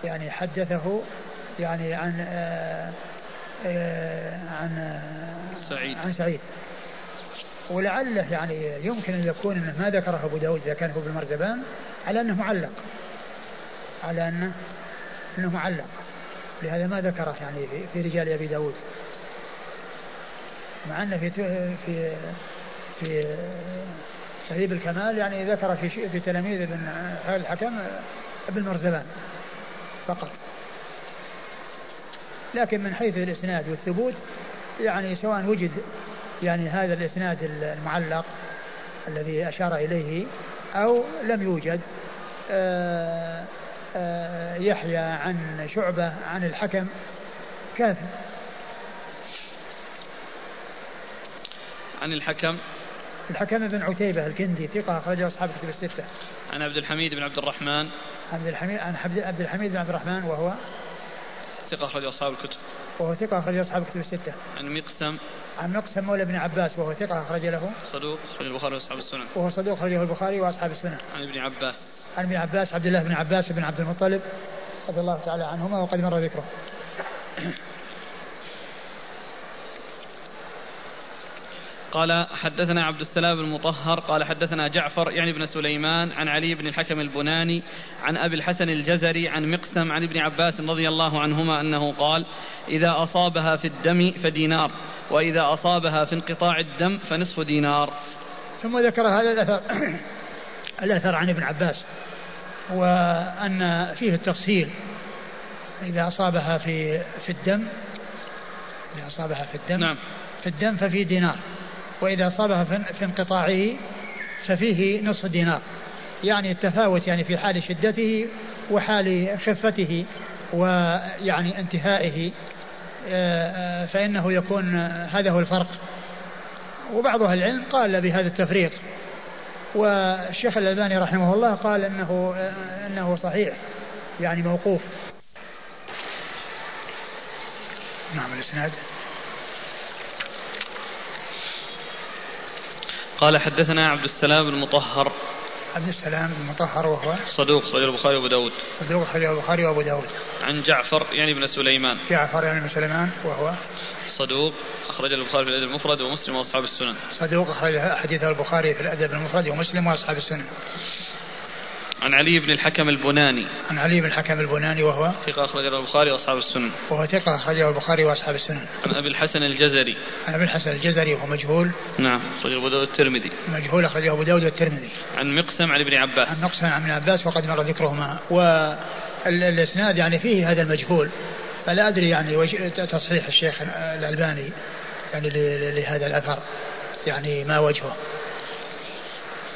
يعني حدثه يعني عن آه، آه، عن آه، سعيد. عن سعيد. ولعله يعني يمكن أن يكون إنه ما ذكره أبو داود إذا كان هو بالمرزبان على أنه معلق. على أنه أنه معلق. لهذا ما ذكره يعني في رجال أبي داود. مع أنه في في في تهذيب الكمال يعني ذكر في في تلاميذ ابن الحكم ابن مرزبان. فقط. لكن من حيث الإسناد والثبوت يعني سواء وجد يعني هذا الإسناد المعلق الذي أشار إليه أو لم يوجد آه، آه، يحيى عن شعبة عن الحكم كافي. عن الحكم؟ الحكم بن عتيبة الكندي ثقة أخرجه أصحاب كتب الستة. عن عبد الحميد بن عبد الرحمن. عبد الحميد عن عبد الحميد بن عبد الرحمن وهو؟ ثقة أخرج أصحاب الكتب. وهو ثقة أخرج أصحاب الكتب الستة. عن مقسم. عن مقسم مولى بن عباس وهو ثقة أخرج له. صدوق أخرج البخاري وأصحاب السنن. وهو صدوق أخرجه البخاري وأصحاب السنن. عن ابن عباس. عن ابن عباس عبد الله بن عباس بن عبد المطلب رضي الله تعالى عنهما وقد مر ذكره. قال حدثنا عبد السلام بن مطهر قال حدثنا جعفر يعني بن سليمان عن علي بن الحكم البناني عن أبي الحسن الجزري عن مقسم عن ابن عباس رضي الله عنهما أنه قال إذا أصابها في الدم فدينار وإذا أصابها في انقطاع الدم فنصف دينار. ثم ذكر هذا الأثر الأثر عن ابن عباس وأن فيه التفصيل. إذا أصابها في في الدم إذا أصابها في الدم نعم. في الدم ففي دينار. وإذا أصابها في انقطاعه ففيه نصف دينار. يعني التفاوت يعني في حال شدته وحال خفته ويعني انتهائه. آه، آه، فإنه يكون هذا هو الفرق. وبعض أهل العلم قال بهذا التفريق. والشيخ الألباني رحمه الله قال أنه آه، أنه صحيح يعني موقوف. نعم الإسناد. قال حدثنا عبد السلام بن مطهر. عبد السلام بن مطهر وهو صدوق خرج البخاري وأبو داود. صدوق خرج البخاري وأبو داود. عن جعفر يعني بن سليمان. جعفر يعني بن سليمان وهو صدوق أخرج البخاري في الأدب المفرد ومسلم وأصحاب السنن. صدوق أخرج حديث البخاري في الأدب المفرد ومسلم وأصحاب السنن. عن علي بن الحكم البناني. عن علي بن الحكم البناني وهو ثقة أخرجه البخاري وأصحاب السنن. وهو ثقة أخرجه البخاري وأصحاب السنن. عن أبي الحسن الجزري. عن أبي الحسن الجزري وهو مجهول. نعم أخرجه أبو داود الترمذي. مجهول أخرجه أبو داود والترمذي عن مقسم عن ابن عباس. عن مقسم عن ابن عباس وقد مر ذكرهما. والإسناد يعني فيه هذا المجهول. فلا أدري يعني تصحيح الشيخ الألباني يعني لهذا الأثر. يعني ما وجهه.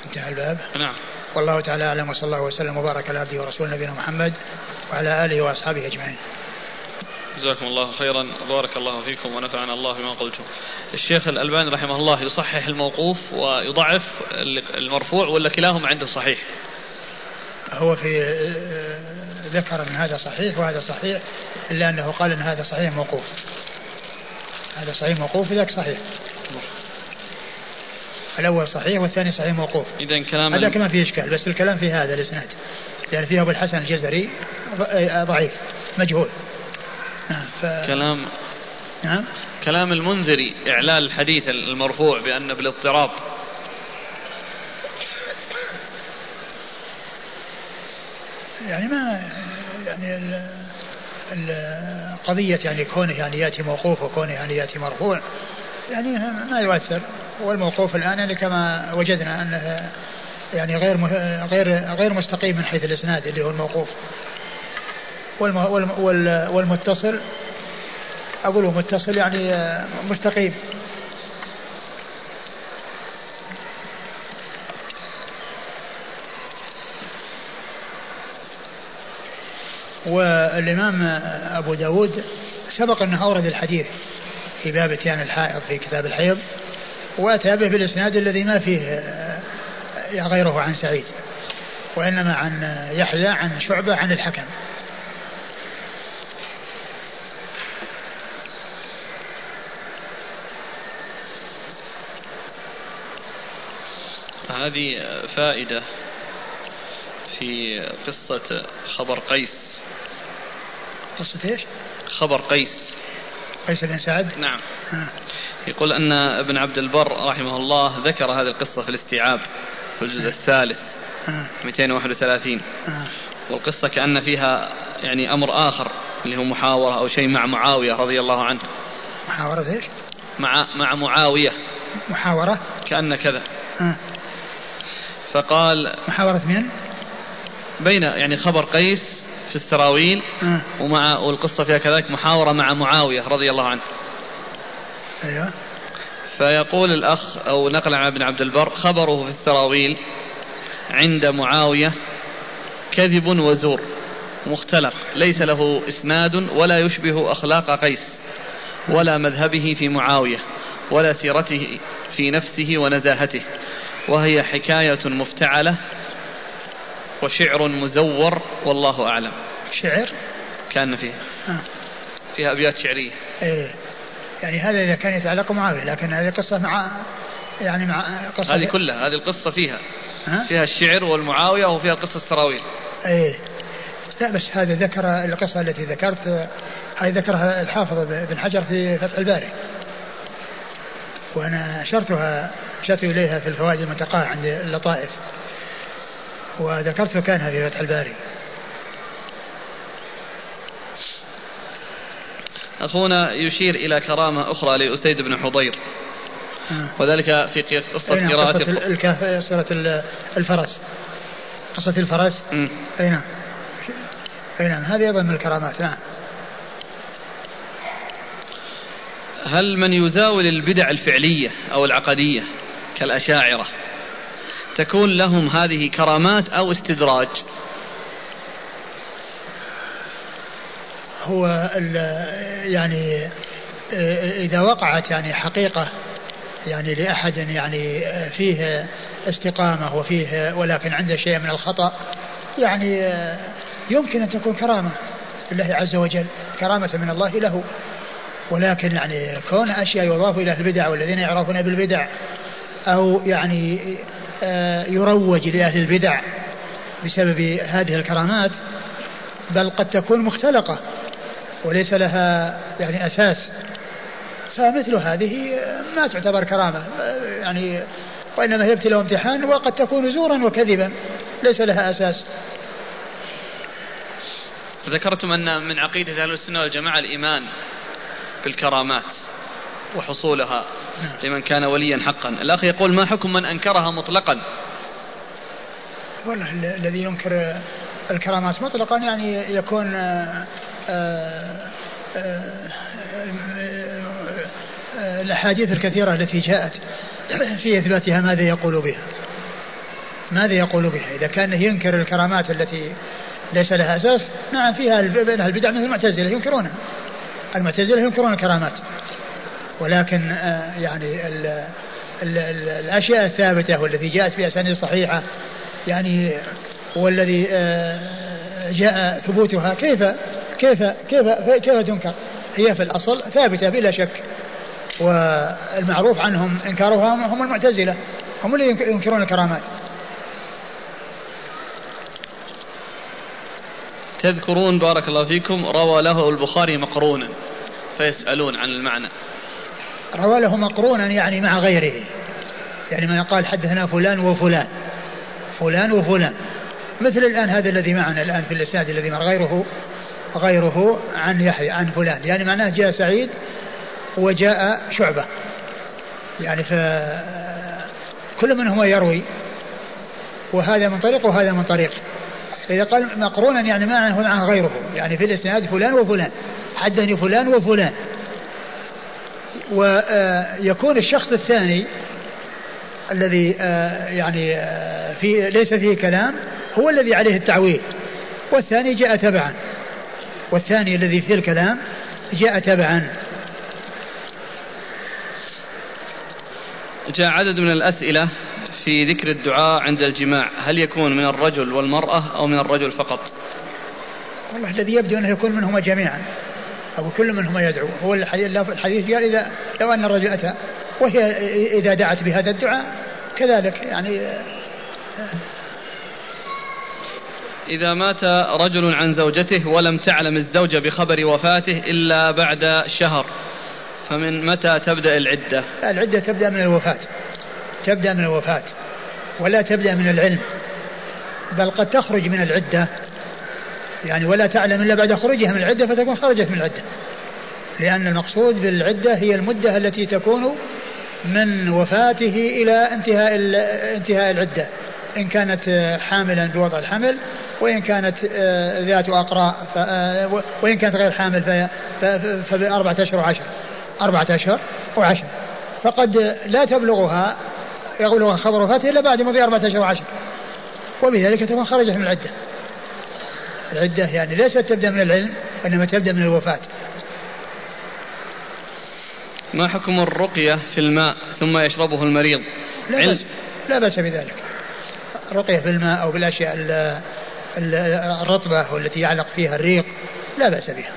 انتهى الباب. نعم. والله تعالى أعلم وصلى الله وسلم وبارك على عبده ورسوله نبينا محمد وعلى آله وأصحابه أجمعين. جزاكم الله خيرا بارك الله فيكم ونفعنا الله بما قلتم. الشيخ الألباني رحمه الله يصحح الموقوف ويضعف المرفوع ولا كلاهما عنده صحيح؟ هو في ذكر إن هذا صحيح وهذا صحيح إلا أنه قال إن هذا صحيح موقوف. هذا صحيح موقوف ذاك صحيح. الأول صحيح والثاني صحيح موقوف. إذا كلام هذاك ما فيه إشكال بس الكلام في هذا الإسناد. لأن فيه أبو الحسن الجزري ضعيف مجهول. نعم كلام نعم. كلام المنذري إعلال الحديث المرفوع بأن بالاضطراب. يعني ما يعني القضية يعني كونه يعني يأتي موقوف وكونه يعني يأتي مرفوع. يعني ما يؤثر. والموقوف الآن يعني كما وجدنا أنه يعني غير غير غير مستقيم من حيث الإسناد اللي هو الموقوف. والمتصل أقول متصل يعني مستقيم. والإمام أبو داود سبق أنه أورد الحديث. في باب إتيان الحائض في كتاب الحيض وأتى به بالإسناد الذي ما فيه غيره عن سعيد وإنما عن يحيى عن شعبة عن الحكم. هذه فائدة في قصة خبر قيس. قصة إيش؟ خبر قيس. قيس بن سعد نعم آه. يقول أن ابن عبد البر رحمه الله ذكر هذه القصة في الاستيعاب في الجزء الثالث آه. 231 آه. والقصة كأن فيها يعني أمر آخر اللي هو محاورة أو شيء مع معاوية رضي الله عنه محاورة إيش؟ مع مع معاوية محاورة كأن كذا. فقال محاورة من؟ بين يعني خبر قيس في السراويل آه. ومع والقصة فيها كذلك محاورة مع معاوية رضي الله عنه أيوه فيقول الأخ أو نقل عن ابن عبد البر خبره في السراويل عند معاوية كذب وزور مختلق ليس له إسناد ولا يشبه أخلاق قيس ولا مذهبه في معاوية ولا سيرته في نفسه ونزاهته وهي حكاية مفتعلة وشعر مزور والله أعلم. شعر؟ كان فيه. آه. فيها أبيات شعرية. إيه. يعني هذا إذا كان يتعلق معاوية لكن هذه قصة مع يعني مع قصة هذه كلها هذه القصة فيها. ها؟ فيها الشعر والمعاوية وفيها قصة السراويل. إيه. لا بس هذا ذكر القصة التي ذكرت هذه ذكرها الحافظ بن حجر في فتح الباري. وأنا أشرتها أشرت إليها في الفوائد المتقاة عند اللطائف. وذكرت مكانها في فتح الباري. أخونا يشير إلى كرامة أخرى لأسيد بن حضير. آه. وذلك في قصة قراءة قصة الفرس؟ قصة الفرس؟ أي نعم. أي نعم. هذه أيضا من الكرامات. نعم. هل من يزاول البدع الفعلية أو العقدية كالأشاعرة؟ تكون لهم هذه كرامات أو استدراج. هو يعني إذا وقعت يعني حقيقة يعني لأحد يعني فيه استقامة وفيه ولكن عنده شيء من الخطأ يعني يمكن أن تكون كرامة لله عز وجل كرامة من الله له. ولكن يعني كون أشياء يضاف إلى البدع والذين يعرفون بالبدع أو يعني يروج لأهل البدع بسبب هذه الكرامات بل قد تكون مختلقة وليس لها يعني أساس. فمثل هذه ما تعتبر كرامة يعني وإنما هي ابتلاء وامتحان وقد تكون زورا وكذبا ليس لها أساس. ذكرتم أن من عقيدة أهل السنة والجماعة الإيمان بالكرامات. وحصولها. لمن كان وليا حقا. الأخ يقول ما حكم من أنكرها مطلقا؟ والله الذي ينكر الكرامات مطلقا يعني يكون آآ آآ آآ الأحاديث الكثيرة التي جاءت في إثباتها ماذا يقول بها؟ ماذا يقول بها؟ إذا كان ينكر الكرامات التي ليس لها أساس نعم فيها بينها البدع مثل المعتزلة ينكرونها. المعتزلة ينكرون الكرامات ولكن يعني ال ال ال الأشياء الثابتة والتي جاءت بأسانيد صحيحة. يعني والذي جاء ثبوتها. كيف كيف كيف كيف تنكر؟ هي في الأصل ثابتة بلا شك. والمعروف عنهم إنكارها هم المعتزلة. هم اللي ينكرون الكرامات. تذكرون بارك الله فيكم روى له البخاري مقرونا فيسألون عن المعنى. روى له مقرونا يعني مع غيره. يعني من قال حدثنا فلان وفلان. فلان وفلان. مثل الآن هذا الذي معنا الآن في الإسناد الذي مع غيره غيره عن يحيى عن فلان. يعني معناه جاء سعيد وجاء شعبة. يعني ف كل منهما يروي. وهذا من طريق وهذا من طريق. إذا قال مقرونا يعني معه مع غيره. يعني في الإسناد فلان وفلان. حدثني فلان وفلان. ويكون الشخص الثاني الذي آه، يعني آه، في ليس فيه كلام هو الذي عليه التعويل. والثاني جاء تبعا. والثاني الذي فيه الكلام جاء تبعا. جاء عدد من الأسئلة في ذكر الدعاء عند الجماع. هل يكون من الرجل والمرأة أو من الرجل فقط؟ والله الذي يبدو أنه يكون منهما جميعا. أو كل منهما يدعو. هو الحديث قال إذا لو أن الرجل أتى وهي إذا دعت بهذا الدعاء كذلك يعني إذا مات رجل عن زوجته ولم تعلم الزوجة بخبر وفاته إلا بعد شهر فمن متى تبدأ العدة؟ العدة تبدأ من الوفاة. تبدأ من الوفاة ولا تبدأ من العلم بل قد تخرج من العدة. يعني ولا تعلم إلا بعد خروجها من العدة فتكون خرجت من العدة. لأن المقصود بالعدة هي المدة التي تكون من وفاته إلى انتهاء انتهاء العدة. إن كانت حاملا بوضع الحمل وإن كانت آه، ذات أقراء آه، وإن كانت غير حامل فبأربعة أشهر وعشر. أربعة أشهر وعشر. فقد لا تبلغها يغلغها خبر وفاته إلا بعد مضي أربعة أشهر وعشر. وبذلك تكون خرجت من العدة. العدة يعني ليست تبدأ من العلم وإنما تبدأ من الوفاة. ما حكم الرقية في الماء ثم يشربه المريض؟ لا بأس, لا بأس بذلك. الرقية في الماء أو بالأشياء الرطبة والتي يعلق فيها الريق لا بأس بها.